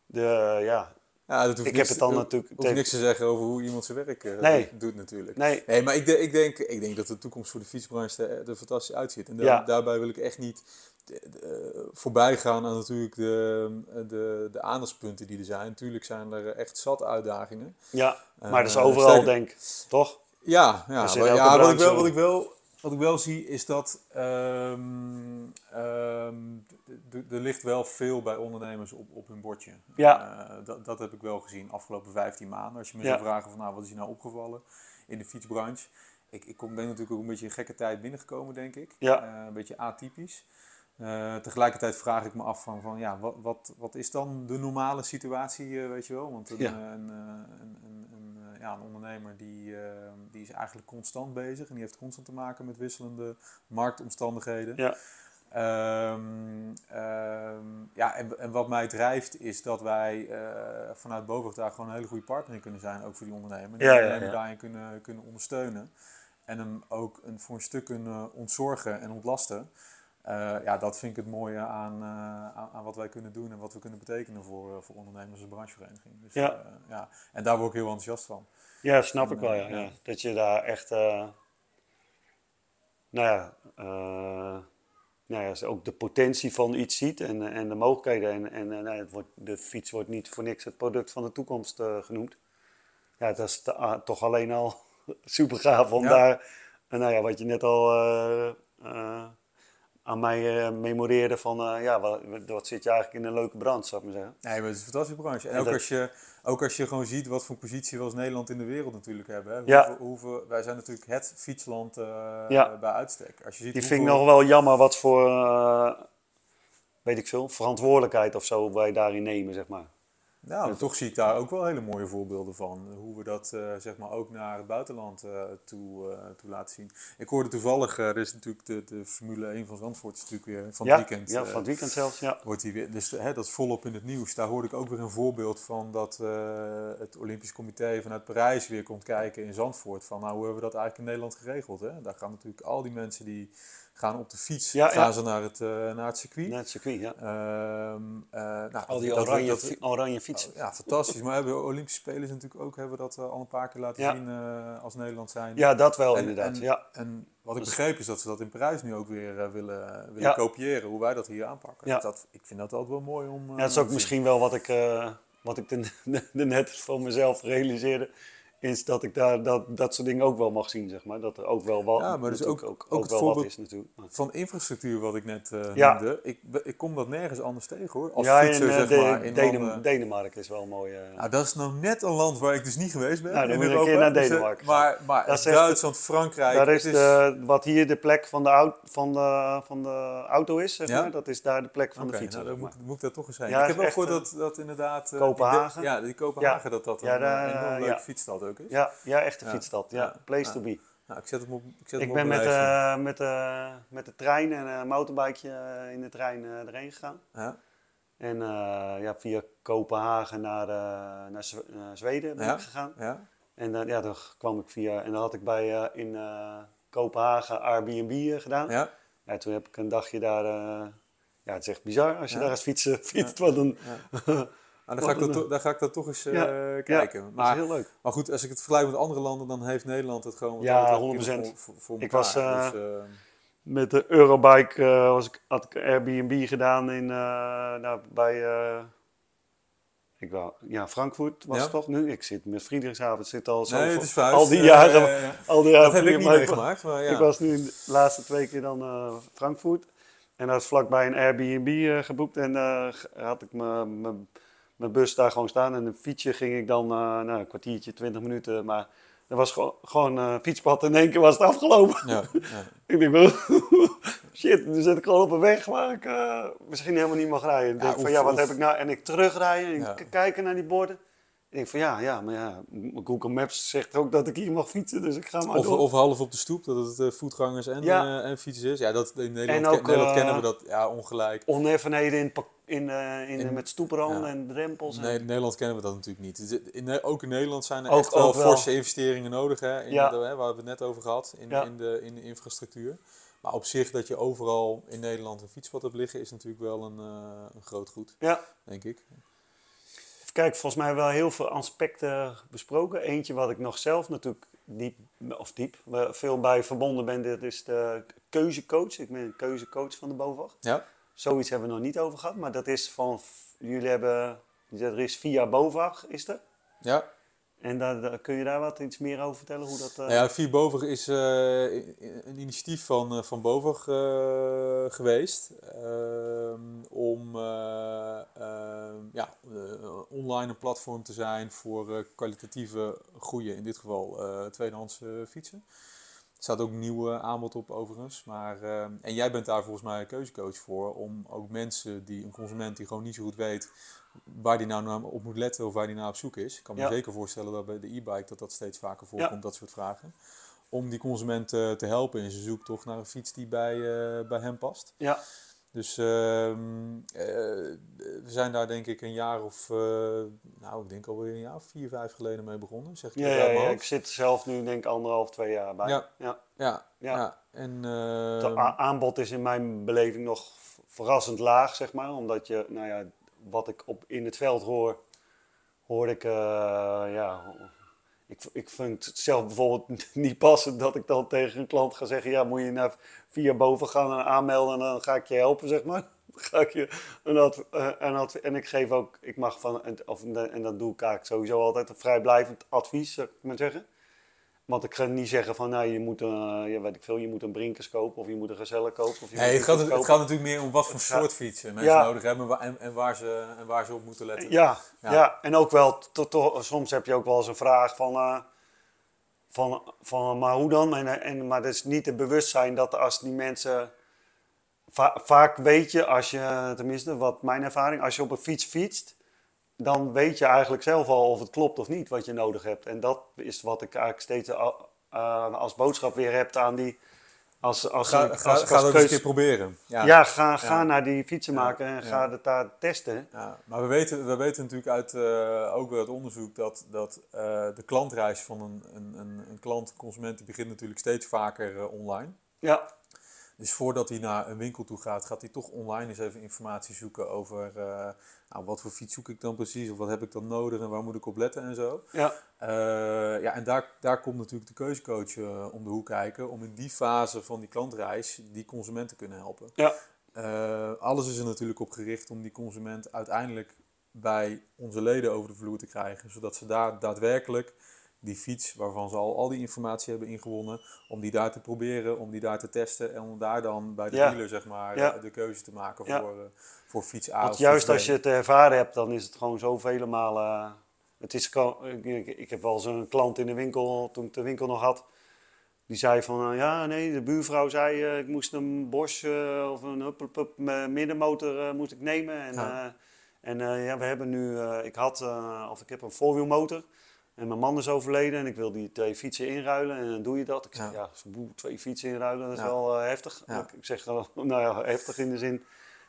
de ja, ja, dat hoeft ik heb het dan natuurlijk. hoeft niks te zeggen over hoe iemand zijn werk uh, doet, natuurlijk. Nee. nee maar ik, ik, denk, ik denk dat de toekomst voor de fietsbranche er, fantastisch uitziet. En daar, daarbij wil ik echt niet de, voorbij gaan aan natuurlijk de, de, de aandachtspunten die er zijn. Natuurlijk zijn er echt zat uitdagingen. Ja, maar uh, dat is overal, denk ik. Toch? Ja, ja, maar, ja wat, ik wel, wat ik wel wat ik wel zie is dat um, um, er ligt wel veel bij ondernemers op, op hun bordje. Ja. Uh, dat, dat heb ik wel gezien afgelopen 15 maanden. Als je me ja. zou vragen van nou, wat is je nou opgevallen in de fietsbranche. Ik, ik ben natuurlijk ook een beetje in gekke tijd binnengekomen, denk ik. Ja. Uh, een beetje atypisch. Uh, tegelijkertijd vraag ik me af van, van ja, wat, wat, wat is dan de normale situatie, weet je wel? Want een, ja. een, een, een, ja, een ondernemer die, die is eigenlijk constant bezig en die heeft constant te maken met wisselende marktomstandigheden. Ja. Um, um, ja, en, en, wat mij drijft is dat wij uh, vanuit Bovenhoek daar gewoon een hele goede partner in kunnen zijn, ook voor die ondernemer. Die ja, ondernemer ja, daarin kunnen, kunnen ondersteunen. En hem ook een, voor een stuk kunnen ontzorgen en ontlasten. Uh, ja, dat vind ik het mooie aan, uh, aan, aan, wat wij kunnen doen en wat we kunnen betekenen voor, voor ondernemers en branchevereniging. Dus, ja. ja. En daar word ik heel enthousiast van. Ja, snap en, ik wel, ja. Dat je daar echt, nou ja nou ja, ook de potentie van iets ziet en, en de mogelijkheden. En, en nou, het wordt, de fiets wordt niet voor niks het product van de toekomst genoemd. Ja, dat is toch alleen al (laughs) super gaaf om daar, nou ja, wat je net al aan mij uh, memoreerde van, uh, ja, wat, wat, zit je eigenlijk in een leuke brand, zou ik maar zeggen. Nee, maar het is een fantastische branche. En, ook, als je, ook als je gewoon ziet wat voor positie we als Nederland in de wereld natuurlijk hebben. Hè. Ja. Hoeveel, wij zijn natuurlijk het fietsland uh, ja. bij uitstek. Als je ziet Die vind ik nog wel jammer wat voor, weet ik veel, verantwoordelijkheid of zo wij daarin nemen, zeg maar. Nou, toch zie ik daar ook wel hele mooie voorbeelden van. Hoe we dat uh, zeg maar ook naar het buitenland uh, toe, uh, toe, laten zien. Ik hoorde toevallig, er is natuurlijk de, de Formule 1 van Zandvoort is natuurlijk weer van het weekend. Ja, van het weekend zelfs, ja. Wordt die weer, dus hè, dat is volop in het nieuws. Daar hoorde ik ook weer een voorbeeld van dat het Olympisch Comité vanuit Parijs weer komt kijken in Zandvoort. Van nou, hoe hebben we dat eigenlijk in Nederland geregeld? Hè? Daar gaan natuurlijk al die mensen die gaan op de fiets, gaan ze naar het, uh, naar het circuit. Naar het circuit, ja. Um, uh, nou, al die oranje, dat, oranje fietsen. ja, fantastisch. maar hebben Olympische Spelen natuurlijk ook, hebben we dat uh, al een paar keer laten ja. zien als Nederland zijn. Ja, dat wel en, inderdaad, en, ja. En wat ik begreep is dat ze dat in Parijs nu ook weer willen, willen ja. kopiëren, hoe wij dat hier aanpakken. Ja. Dat, ik vind dat altijd wel mooi om... ja, dat is ook misschien wel wat ik, wat ik de, (laughs) de, de net van mezelf realiseerde is dat ik daar dat, dat soort dingen ook wel mag zien, zeg maar. Dat er ook wel wat, ja, maar dus ook, ook, ook, wel wat is natuurlijk. Van infrastructuur wat ik net uh, ja. noemde, ik, ik kom dat nergens anders tegen hoor. Als ja, fietser, in, uh, zeg maar, in Denem Denemarken is wel. Uh... Nou, dat is nou net een land waar ik dus niet geweest ben. Nou, dan moet een keer naar dus, Denemarken. maar maar dat Duitsland, Frankrijk... Daar is, de, wat hier de plek van de, auto, van de, van de auto is, zeg maar. Dat is daar de plek van de fiets. Nou, dan moet, moet ik daar toch eens zijn. ik heb ook gehoord dat, dat inderdaad... Kopenhagen. Ja, die Kopenhagen, dat dat een enorm leuke fietsstad ook is. Ja, ja echt echte fietsstad. Ja, place to be. Nou, ik zet hem op. Ik, zet ik ben met, uh, met, uh, met de trein en een motorbikeje uh, in de trein erheen gegaan. Ja. En ja, via Kopenhagen naar, naar Zweden ben ik gegaan. Ja. En ja, dan kwam ik via. En dan had ik bij in Kopenhagen Airbnb gedaan. Ja. ja. Toen heb ik een dagje daar. ja, het is echt bizar als je daar als fietsen fietst. Wat een. (laughs) Nou, dan, ga ik dat, dan ga ik dat toch eens uh, kijken. Ja, maar, dat is heel leuk. Maar goed, als ik het vergelijk met andere landen, dan heeft Nederland het gewoon ja, 100%. Voor, voor ik was uh, dus, uh, met de Eurobike, was ik, had ik Airbnb gedaan in, nou, bij ik wou, ja, Frankfurt was ja. het toch nu? Ik zit met Friedrichshaven, zit al zo nee, het is al die jaren. Ja, ja, al die jaren dat heb ik niet meegemaakt. Maar ja. Ik was nu de laatste twee keer dan Frankfurt. En dat is vlakbij een Airbnb geboekt. En had ik mijn mijn bus daar gewoon staan. En een fietsje ging ik dan uh, nou, een kwartiertje, twintig minuten. Maar er was gewoon, gewoon uh, fietspad en in één keer was het afgelopen. Ja, (laughs) ja. ik denk, (laughs) shit, nu zit ik gewoon op een weg waar ik uh, misschien helemaal niet mag rijden. Ik denk van, ja, wat heb ik nou? En ik terugrijden en kijken naar die borden. Ik denk van ja, ja, maar ja, Google Maps zegt ook dat ik hier mag fietsen, dus ik ga maar of, door. Of half op de stoep, dat het uh, voetgangers en, uh, en fietsers is. Ja, dat, in Nederland, ook, Nederland kennen we dat ja, ongelijk. Oneffenheden in, in, uh, in, in, met stoepranden en drempels. Nee, in Nederland kennen we dat natuurlijk niet. In, ook in Nederland zijn er ook, echt wel forse investeringen nodig, hè, in ja. de, hè, waar we het net over gehad, in, in, de, in de infrastructuur. Maar op zich dat je overal in Nederland een fietspad hebt liggen, is natuurlijk wel een, een groot goed, ja. denk ik kijk, volgens mij wel heel veel aspecten besproken. Eentje wat ik nog zelf natuurlijk diep, of diep, veel bij verbonden ben, dit is de keuzecoach. Ik ben een keuzecoach van de BOVAG. Ja. Zoiets hebben we nog niet over gehad, maar dat is van, jullie hebben, er is via BOVAG, is er? Ja. En daar, kun je daar wat iets meer over vertellen? Hoe dat, uh... ja, Vier Bovig is uh, een initiatief van, uh, van Bovig geweest ehm, om ehm, ja, online een platform te zijn voor kwalitatieve goede, in dit geval tweedehands fietsen. Er staat ook nieuw aanbod op overigens. Maar, ehm, en jij bent daar volgens mij een keuzecoach voor om ook mensen die, een consument die gewoon niet zo goed weet waar die nou op moet letten of waar die nou op zoek is. Ik kan me zeker voorstellen dat bij de e-bike dat dat steeds vaker voorkomt, dat soort vragen. Om die consument uh, te helpen in zijn zoektocht naar een fiets die bij, uh, bij hem past. Ja. Dus uh, we zijn daar denk ik een jaar of, nou ik denk alweer een jaar of vier, vijf geleden mee begonnen. Zeg ja, ja, ja, ik zit zelf nu denk ik anderhalf, twee jaar bij. Ja, ja. ja, ja. En, Het aanbod is in mijn beleving nog verrassend laag, zeg maar. Omdat je, nou ja, wat ik op, in het veld hoor, hoor ik, uh, ja, ik, ik vind het zelf bijvoorbeeld (laughs) niet passend dat ik dan tegen een klant ga zeggen: Ja, moet je naar via boven gaan en aanmelden en dan ga ik je helpen, zeg maar. (laughs) ga ik je een adv een en ik geef ook, ik mag van, of, en dat doe ik eigenlijk sowieso altijd een vrijblijvend advies, zou ik maar zeggen. Want ik ga niet zeggen van, nou, je moet, een, ja, weet ik veel, je moet een Brinkers kopen of je moet een Gezellig kopen. Of je nee, het, gaat, het gaat natuurlijk meer om wat voor soort fietsen mensen nodig hebben en, en, waar ze, en waar ze op moeten letten. Ja, ja. ja. en ook wel, to, to, soms heb je ook wel eens een vraag van, uh, van, van maar hoe dan? En, en, maar het is niet het bewustzijn dat als die mensen... Va vaak weet je, als je, tenminste wat mijn ervaring, als je op een fiets fietst dan weet je eigenlijk zelf al of het klopt of niet wat je nodig hebt. En dat is wat ik eigenlijk steeds uh, als boodschap weer heb aan die. Als, als, ga, als, als, ga, een keer proberen. Ja, ja ga, ga naar die fietsenmaker en ga het daar testen. Ja, maar we weten, we weten natuurlijk uit uh, ook het onderzoek dat, dat uh, de klantreis van een, een, een, een klant, consument, die begint natuurlijk steeds vaker online. Ja. Dus voordat hij naar een winkel toe gaat, gaat hij toch online eens even informatie zoeken over uh, nou, wat voor fiets zoek ik dan precies, of wat heb ik dan nodig en waar moet ik op letten en zo. Ja. Uh, ja, en daar, daar komt natuurlijk de keuzecoach uh, om de hoek kijken, om in die fase van die klantreis die consument te kunnen helpen. Ja. alles is er natuurlijk op gericht om die consument uiteindelijk bij onze leden over de vloer te krijgen, zodat ze daar daadwerkelijk die fiets waarvan ze al al die informatie hebben ingewonnen, om die daar te proberen, om die daar te testen en om daar dan bij de dealer zeg maar de, keuze te maken voor, uh, voor fiets A Want juist als je het ervaren hebt, dan is het gewoon zo vele malen... Het is, ik, ik heb wel eens een klant in de winkel, toen ik de winkel nog had, die zei van, uh, ja nee, de buurvrouw zei, uh, ik moest een Bosch of een huppelpup middenmotor moest ik nemen. En, ja. en ja, we hebben nu, ik had, of ik heb een voorwielmotor. En mijn man is overleden en ik wil die twee fietsen inruilen. En dan doe je dat. Ik zeg, ja, ja twee fietsen inruilen, dat is wel uh, heftig. Ja. Ik zeg, (laughs) nou ja, heftig in de zin.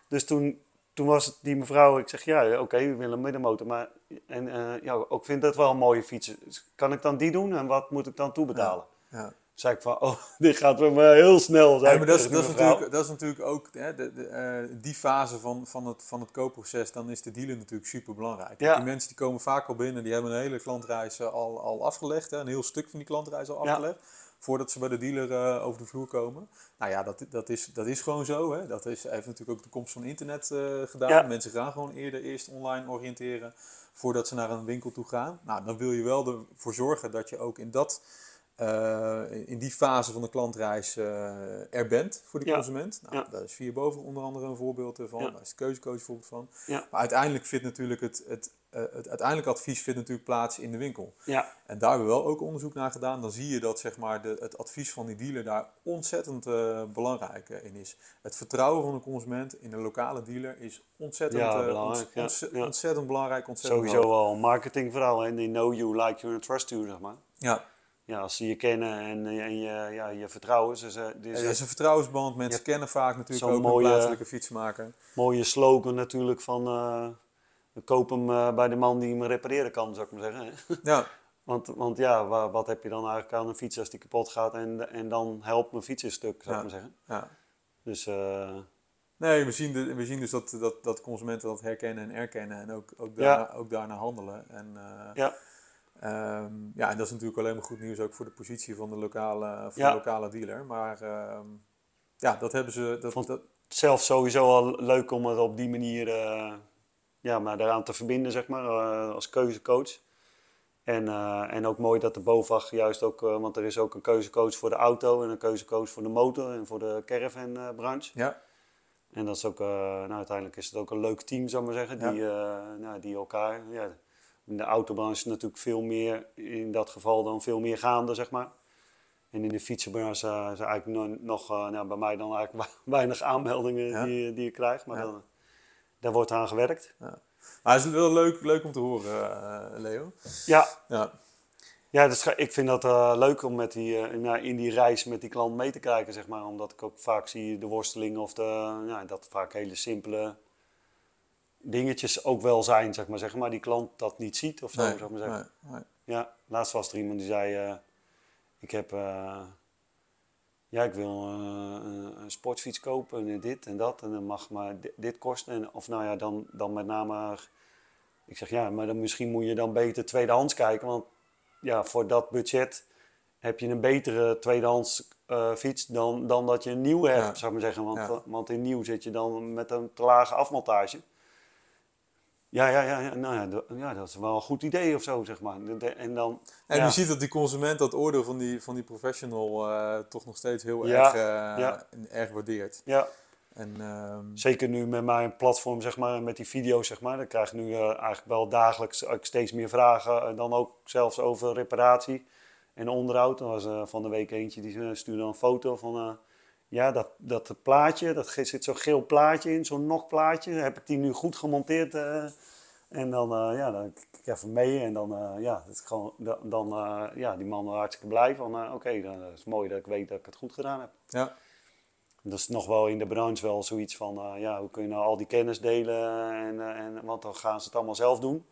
Dus toen, toen was het die mevrouw, ik zeg, ja, oké, okay, we willen een middenmotor. Maar, en uh, ja, ook vind dat wel een mooie fietsen. Dus kan ik dan die doen en wat moet ik dan toebetalen? Ja zei ik van, oh, (laughs) dit gaat weer maar heel snel. Ja, maar dat is, dat, is natuurlijk, dat is natuurlijk ook hè, de, de, uh, die fase van, van, het, van het koopproces, dan is de dealer natuurlijk super belangrijk. Ja. Die mensen die komen vaak al binnen, die hebben een hele klantreis al, al afgelegd, hè, een heel stuk van die klantreis al afgelegd. Ja. Voordat ze bij de dealer uh, over de vloer komen. Nou ja, dat, dat, is, dat is gewoon zo. Hè. Dat is, heeft natuurlijk ook de komst van internet uh, gedaan. Mensen gaan gewoon eerder eerst online oriënteren voordat ze naar een winkel toe gaan. Nou, dan wil je wel ervoor zorgen dat je ook in dat uh, in die fase van de klantreis uh, er bent voor de consument. Nou, ja. Daar is via boven onder andere een voorbeeld van. Ja. Daar is de keuzecoach een voorbeeld van. Maar uiteindelijk vindt natuurlijk het, het, uh, het uiteindelijke advies vindt natuurlijk plaats in de winkel. Ja. En daar hebben we wel ook onderzoek naar gedaan. Dan zie je dat zeg maar, de, het advies van die dealer daar ontzettend belangrijk in is. Het vertrouwen van de consument in de lokale dealer is ontzettend belangrijk. Ontz ontzettend belangrijk. Ontzettend Sowieso wel een marketingverhaal. En die know you, like you and trust you, zeg maar. Ja ja, als ze je kennen en, en je, ja, je vertrouwen. Ze, ze, dus ja, is een vertrouwensband. Mensen kennen vaak natuurlijk ook mooie, een plaatselijke fietsmaker. Mooie slogan natuurlijk van uh, koop hem uh, bij de man die hem repareren kan, zou ik maar zeggen. (laughs) Ja. want, want ja, wat, wat heb je dan eigenlijk aan een fiets als die kapot gaat en, en dan helpt mijn fiets een stuk, zou ik maar zeggen. Ja. Dus... Nee, we zien, de, we zien dus dat, dat, dat consumenten dat herkennen en erkennen en ook, ook, daarna, ook daarna handelen. En, ja. Um, ja, en dat is natuurlijk alleen maar goed nieuws ook voor de positie van de lokale, van de lokale dealer. Maar um, ja, dat hebben ze. Dat, Vond dat... zelf sowieso al leuk om het op die manier uh, ja, maar daaraan te verbinden, zeg maar, uh, als keuzecoach. En, uh, en ook mooi dat de BOVAG juist ook, want er is ook een keuzecoach voor de auto en een keuzecoach voor de motor en voor de caravan-branche. Ja. En dat is ook, nou, uiteindelijk is het ook een leuk team, zou ik maar zeggen, die, nou, die elkaar, ja, in de autobranche is natuurlijk veel meer, in dat geval dan veel meer gaande, zeg maar. En in de fietsenbranche uh, is eigenlijk nog, uh, nou, bij mij dan eigenlijk (laughs) weinig aanmeldingen die, die je krijgt. Maar dan, daar wordt aan gewerkt. Ja. Maar het is wel leuk, leuk om te horen, uh, Leo. Ja. Ja, ja dus, ik vind dat leuk om met die, in die reis met die klant mee te kijken, zeg maar. Omdat ik ook vaak zie de worsteling of de, ja, dat vaak hele simpele dingetjes ook wel zijn, zeg maar, zeg maar die klant dat niet ziet of zo, nee, zeg maar zeggen. Nee, nee. Ja, laatst was er iemand die zei, uh, ik heb, uh, ja, ik wil uh, een sportfiets kopen en dit en dat en dan mag maar dit, dit kosten. En, of nou ja, dan, dan met name, ik zeg ja, maar dan misschien moet je dan beter tweedehands kijken, want ja, voor dat budget heb je een betere tweedehands uh, fiets dan, dan dat je een nieuwe hebt, zou ik maar zeggen. Want, want in nieuw zit je dan met een te lage afmontage. Ja, ja, ja, nou ja, ja, dat is wel een goed idee of zo, zeg maar. En, dan, en je ziet dat die consument dat oordeel van die, van die professional uh, toch nog steeds heel erg, uh, erg waardeert. Ja. En, um... Zeker nu met mijn platform, zeg maar, met die video's, zeg maar. Dan krijg ik nu uh, eigenlijk wel dagelijks steeds meer vragen. En dan ook zelfs over reparatie en onderhoud. Er was van de week eentje die stuurde een foto van ja, dat, dat plaatje, dat zit zo'n geel plaatje in, zo'n nog plaatje. Heb ik die nu goed gemonteerd. Uh, en dan, uh, ja, dan kijk ik even mee en dan, uh, ja, dat is gewoon, dan, ja, die man hartstikke blij van, oké, okay, dan is het mooi dat ik weet dat ik het goed gedaan heb. Ja. Dat is nog wel in de branche wel zoiets van, ja, hoe kun je nou al die kennis delen en, en, want dan gaan ze het allemaal zelf doen.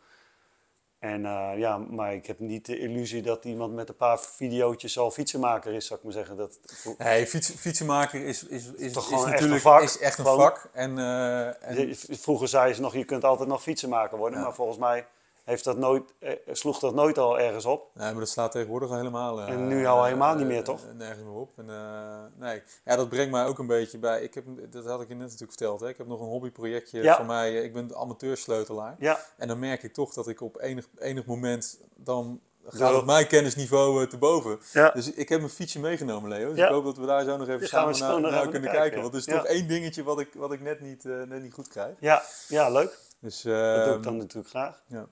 En uh, ja, maar ik heb niet de illusie dat iemand met een paar video's al fietsenmaker is, zou ik maar zeggen. Dat... Nee, fiets, fietsenmaker is, is, is, Toch is natuurlijk vak, is echt een vak. En, uh, en... Vroeger zei ze nog, je kunt altijd nog fietsenmaker worden. Ja. Maar volgens mij heeft dat nooit, eh, sloeg dat nooit al ergens op. Nee, maar dat slaat tegenwoordig al helemaal... Uh, en nu al helemaal niet meer, toch? nergens meer op. En, nee. Ja, dat brengt mij ook een beetje bij... Ik heb, dat had ik je net natuurlijk verteld. Hè? Ik heb nog een hobbyprojectje ja. van mij. Ik ben amateursleutelaar. Ja. En dan merk ik toch dat ik op enig, enig moment dan gaat op mijn kennisniveau te boven. Ja. Dus ik heb mijn fietsje meegenomen, Leo. Dus ja. ik hoop dat we daar zo nog even samen naar, kunnen kijken. Want er is toch één dingetje wat ik, wat ik net, niet, net niet goed krijg. Ja, ja leuk. Dus, dat doe ik ehm, dan natuurlijk graag. Ja.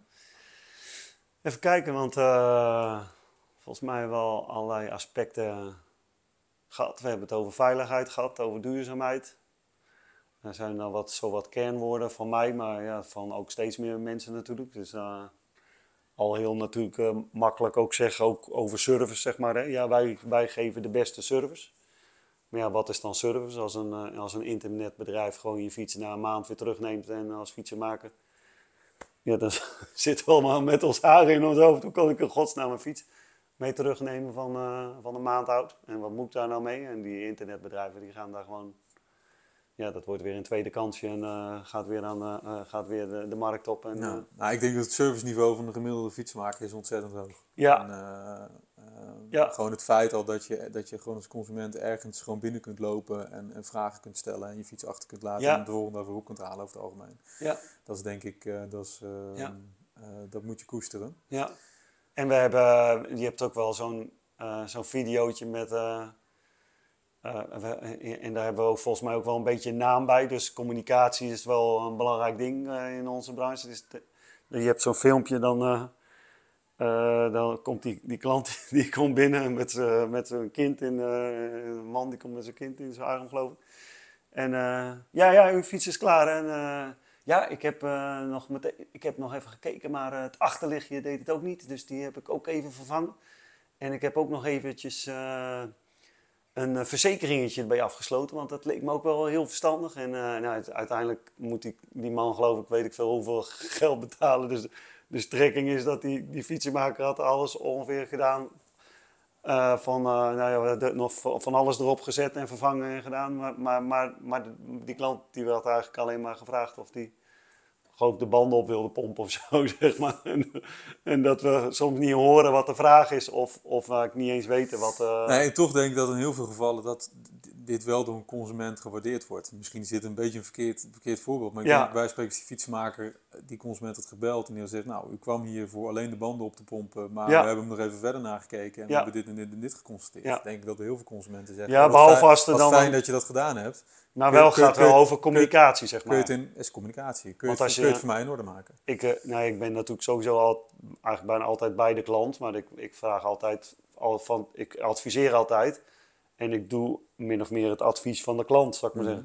Even kijken, want uh, volgens mij wel allerlei aspecten gehad. We hebben het over veiligheid gehad, over duurzaamheid. Er zijn dan wat, zo wat kernwoorden van mij, maar ja, van ook steeds meer mensen natuurlijk. Dus uh, al heel natuurlijk uh, makkelijk ook zeggen, ook over service zeg maar. Hè. Ja, wij, wij geven de beste service. Maar ja, wat is dan service? Als een, als een internetbedrijf gewoon je fiets na een maand weer terugneemt en als fietsenmaker ja, dan (laughs) zitten we allemaal met ons haar in ons hoofd. Hoe kan ik een godsnaam een fiets mee terugnemen van, uh, van een maand oud? En wat moet ik daar nou mee? En die internetbedrijven die gaan daar gewoon... Ja, dat wordt weer een tweede kansje en uh, gaat weer, aan, uh, gaat weer de, de, markt op. En, ja. nou, ik denk dat het serviceniveau van de gemiddelde fietsmaker is ontzettend hoog. Ja. En, ja. Gewoon het feit al dat je, dat je gewoon als consument ergens gewoon binnen kunt lopen en, en vragen kunt stellen en je fiets achter kunt laten en de volgende over hoek kunt halen over het algemeen. Ja. Dat is denk ik, dat, is, dat moet je koesteren. Ja. En we hebben, je hebt ook wel zo'n zo'n videootje met, en daar hebben we volgens mij ook wel een beetje naam bij. Dus communicatie is wel een belangrijk ding in onze branche. Dus je hebt zo'n filmpje dan dan komt die, die klant (laughs) die komt binnen met, met zijn kind in, een man die komt met zijn kind in zijn arm geloof ik. En ja, ja, uw fiets is klaar. En ja, ik heb, nog met, ik heb nog even gekeken, maar het achterlichtje deed het ook niet. Dus die heb ik ook even vervangen. En ik heb ook nog eventjes een verzekeringetje erbij afgesloten, want dat leek me ook wel heel verstandig. En nou, uiteindelijk moet die, die man geloof ik, weet ik veel hoeveel (laughs) geld betalen. Dus de strekking is dat die, die had alles ongeveer gedaan. Uh, van, nou ja, nog van alles erop gezet en vervangen en gedaan. Maar, maar, maar, maar die klant die had eigenlijk alleen maar gevraagd of die gewoon de banden op wilde pompen of zo, (laughs) zeg maar. En, dat we soms niet horen wat de vraag is of, of ik niet eens weten wat... Uh... Nee, en toch denk ik dat in heel veel gevallen dat dit wel door een consument gewaardeerd wordt. Misschien is dit een beetje een verkeerd, verkeerd voorbeeld, maar ik denk, wij spreken die fietsmaker, die consument had gebeld en die zegt, nou, u kwam hier voor alleen de banden op te pompen, maar we hebben hem nog even verder nagekeken en we hebben dit en dit en dit geconstateerd. Ja. Ik denk dat er heel veel consumenten zeggen, ja, behalve als dan... fijn dat je dat gedaan hebt. Maar wel gaat het wel over communicatie, zeg maar. Kun je het in, is communicatie. Kun je, het, kun je het voor mij in orde maken? Ik, uh, nou, ik ben natuurlijk sowieso al, eigenlijk bijna altijd bij de klant, maar ik, ik vraag altijd, al van, ik adviseer altijd. En ik doe min of meer het advies van de klant, zou ik maar mhm.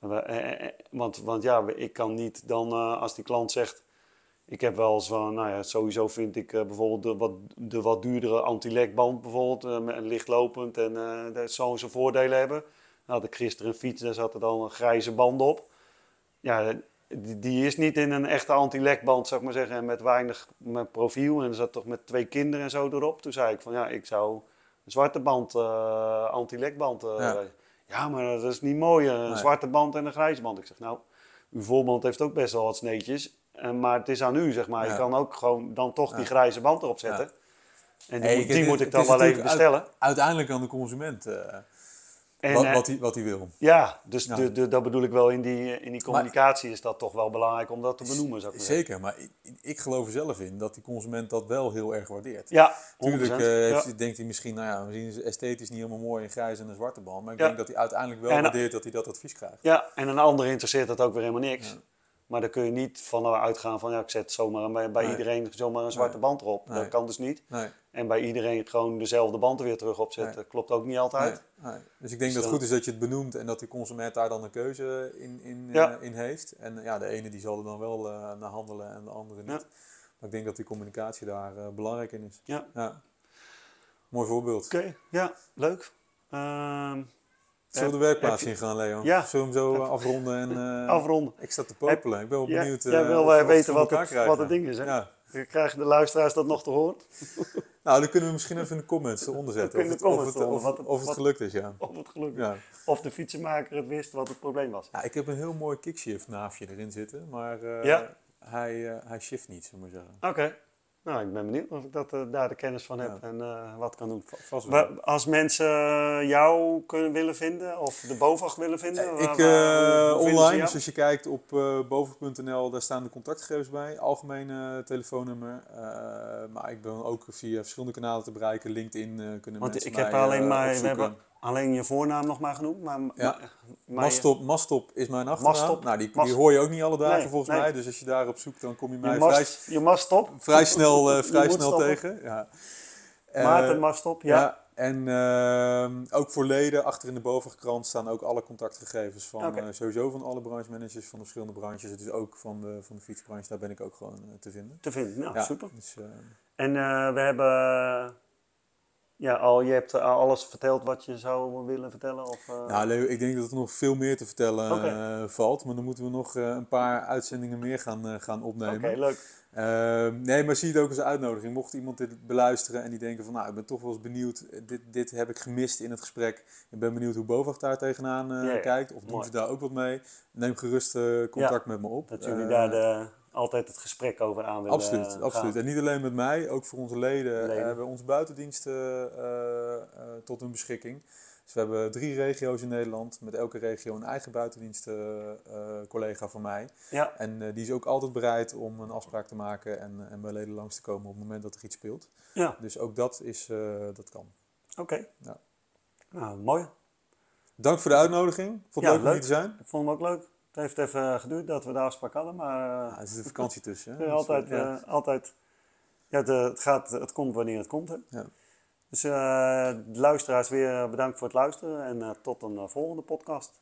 zeggen. Eh, eh, want, want ja, ik kan niet dan, als die klant zegt, ik heb wel eens van, nou ja, sowieso vind ik bijvoorbeeld de wat, de wat duurdere anti-lekband bijvoorbeeld, lichtlopend en dat zou zijn voordelen hebben had ik gisteren een fiets, daar zat er dan een grijze band op. Ja, die, die is niet in een echte anti-lekband, zou ik maar zeggen, en met weinig met profiel. En er zat toch met twee kinderen en zo erop. Toen zei ik van, ja, ik zou een zwarte band, uh, anti-lekband. Uh, ja. ja. maar dat is niet mooi, een zwarte band en een grijze band. Ik zeg, nou, uw voorband heeft ook best wel wat sneetjes. En, maar het is aan u, zeg maar. Je kan ook gewoon dan toch die grijze band erop zetten. En die, moet, die moet ik dan wel even bestellen. uiteindelijk aan de consument. En, wat, wat, hij, wat hij wil. Ja, dus De, de, dat bedoel ik wel in die, in die communicatie is dat toch wel belangrijk om dat te benoemen. Zou ik zeker, maar ik, ik, geloof er zelf in dat die consument dat wel heel erg waardeert. Ja, Tuurlijk uh, denkt hij misschien, nou ja, misschien is het esthetisch niet helemaal mooi in grijs en een zwarte band. Maar ik denk dat hij uiteindelijk wel waardeert dat hij dat advies krijgt. Ja, en een ander interesseert dat ook weer helemaal niks. Maar dan kun je niet van uitgaan van ja, ik zet zomaar bij, bij iedereen zomaar een zwarte band erop. Dat kan dus niet. En bij iedereen gewoon dezelfde band er weer terug opzetten, klopt ook niet altijd. Dus ik denk dat het goed is dat je het benoemt en dat die consument daar dan een keuze in, in, uh, in heeft. En ja, de ene die zal er dan wel uh, naar handelen en de andere niet. Maar ik denk dat die communicatie daar uh, belangrijk in is. Ja. Mooi voorbeeld. Oké, ja, leuk. Ehm, Zullen we de werkplaats in gaan, Leo? Ja. Zullen we hem zo afronden? En, uh, afronden. Ik sta te popelen. Ik ben wel benieuwd. Jij wil uh, weten wat het, wat het ding is, hè? Ja. Krijgen de luisteraars dat nog te horen? (laughs) nou, dan kunnen we misschien even in de comments onderzetten. Of het, of, het, of, het, (laughs) of het gelukt is, ja. Of het gelukt ja. Of de fietsenmaker het wist wat het probleem was. Ja, ik heb een heel mooi kickshift naafje erin zitten, maar hij, hij shift niet, zullen we zeggen. Oké. Nou, ik ben benieuwd of ik dat, uh, daar de kennis van heb en uh, wat kan doen. Vast wel. Als mensen jou kunnen willen vinden of de BOVAG willen vinden? Ik, waar, online, dus als je kijkt op BOVAG.nl, daar staan de contactgegevens bij. Algemene telefoonnummer. maar ik ben ook via verschillende kanalen te bereiken. LinkedIn kunnen Want mensen ik heb alleen maar, we hebben alleen je voornaam nog maar genoemd. Maar, ja. Mastop, Mastop is mijn achternaam. Mastop. Nou, die, die hoor je ook niet alle dagen volgens mij. Dus als je daarop zoekt, dan kom je mij je vrij, je Mastop. vrij snel, uh, vrij snel tegen. Ja. Maarten Mastop, ja. ja. En uh, ook voor leden, achter in de bovenkrant staan ook alle contactgegevens van okay. uh, sowieso van alle branchemanagers van de verschillende branches. Het is ook van de, van de fietsbranche, daar ben ik ook gewoon te vinden. Te vinden, nou ja, super. Dus, en we hebben ja, al, je hebt alles verteld wat je zou willen vertellen? Of, uh... Nou, Leo, ik denk dat er nog veel meer te vertellen okay. uh, valt. Maar dan moeten we nog uh, een paar uitzendingen meer gaan, gaan opnemen. Oké, okay, leuk. Ehm, nee, maar zie het ook als een uitnodiging. Mocht iemand dit beluisteren en die denken van... nou, ik ben toch wel eens benieuwd. Dit, dit heb ik gemist in het gesprek. Ik ben benieuwd hoe Bovag daar tegenaan kijkt. Of doen ze daar ook wat mee? Neem gerust contact met me op. Dat jullie daar de altijd het gesprek over aan willen Absoluut, gaan. absoluut. En niet alleen met mij, ook voor onze leden, leden. hebben we onze buitendiensten uh, tot hun beschikking. Dus we hebben drie regio's in Nederland, met elke regio een eigen buitendienstcollega uh, van mij. Ja. En die is ook altijd bereid om een afspraak te maken en, en bij leden langs te komen op het moment dat er iets speelt. Ja. Dus ook dat, is, dat kan. Oké. Okay. Ja. Nou, mooi. Dank voor de uitnodiging. Vond het leuk om hier te zijn. Ik vond hem ook leuk. Het heeft even geduurd dat we de afspraak hadden, maar... Ja, er zit een vakantie tussen. Hè? (laughs) altijd, dus, ja. Uh, altijd... Ja, het, het, gaat, het komt wanneer het komt. Hè? Ja. Dus uh, de luisteraars weer bedankt voor het luisteren en uh, tot een volgende podcast.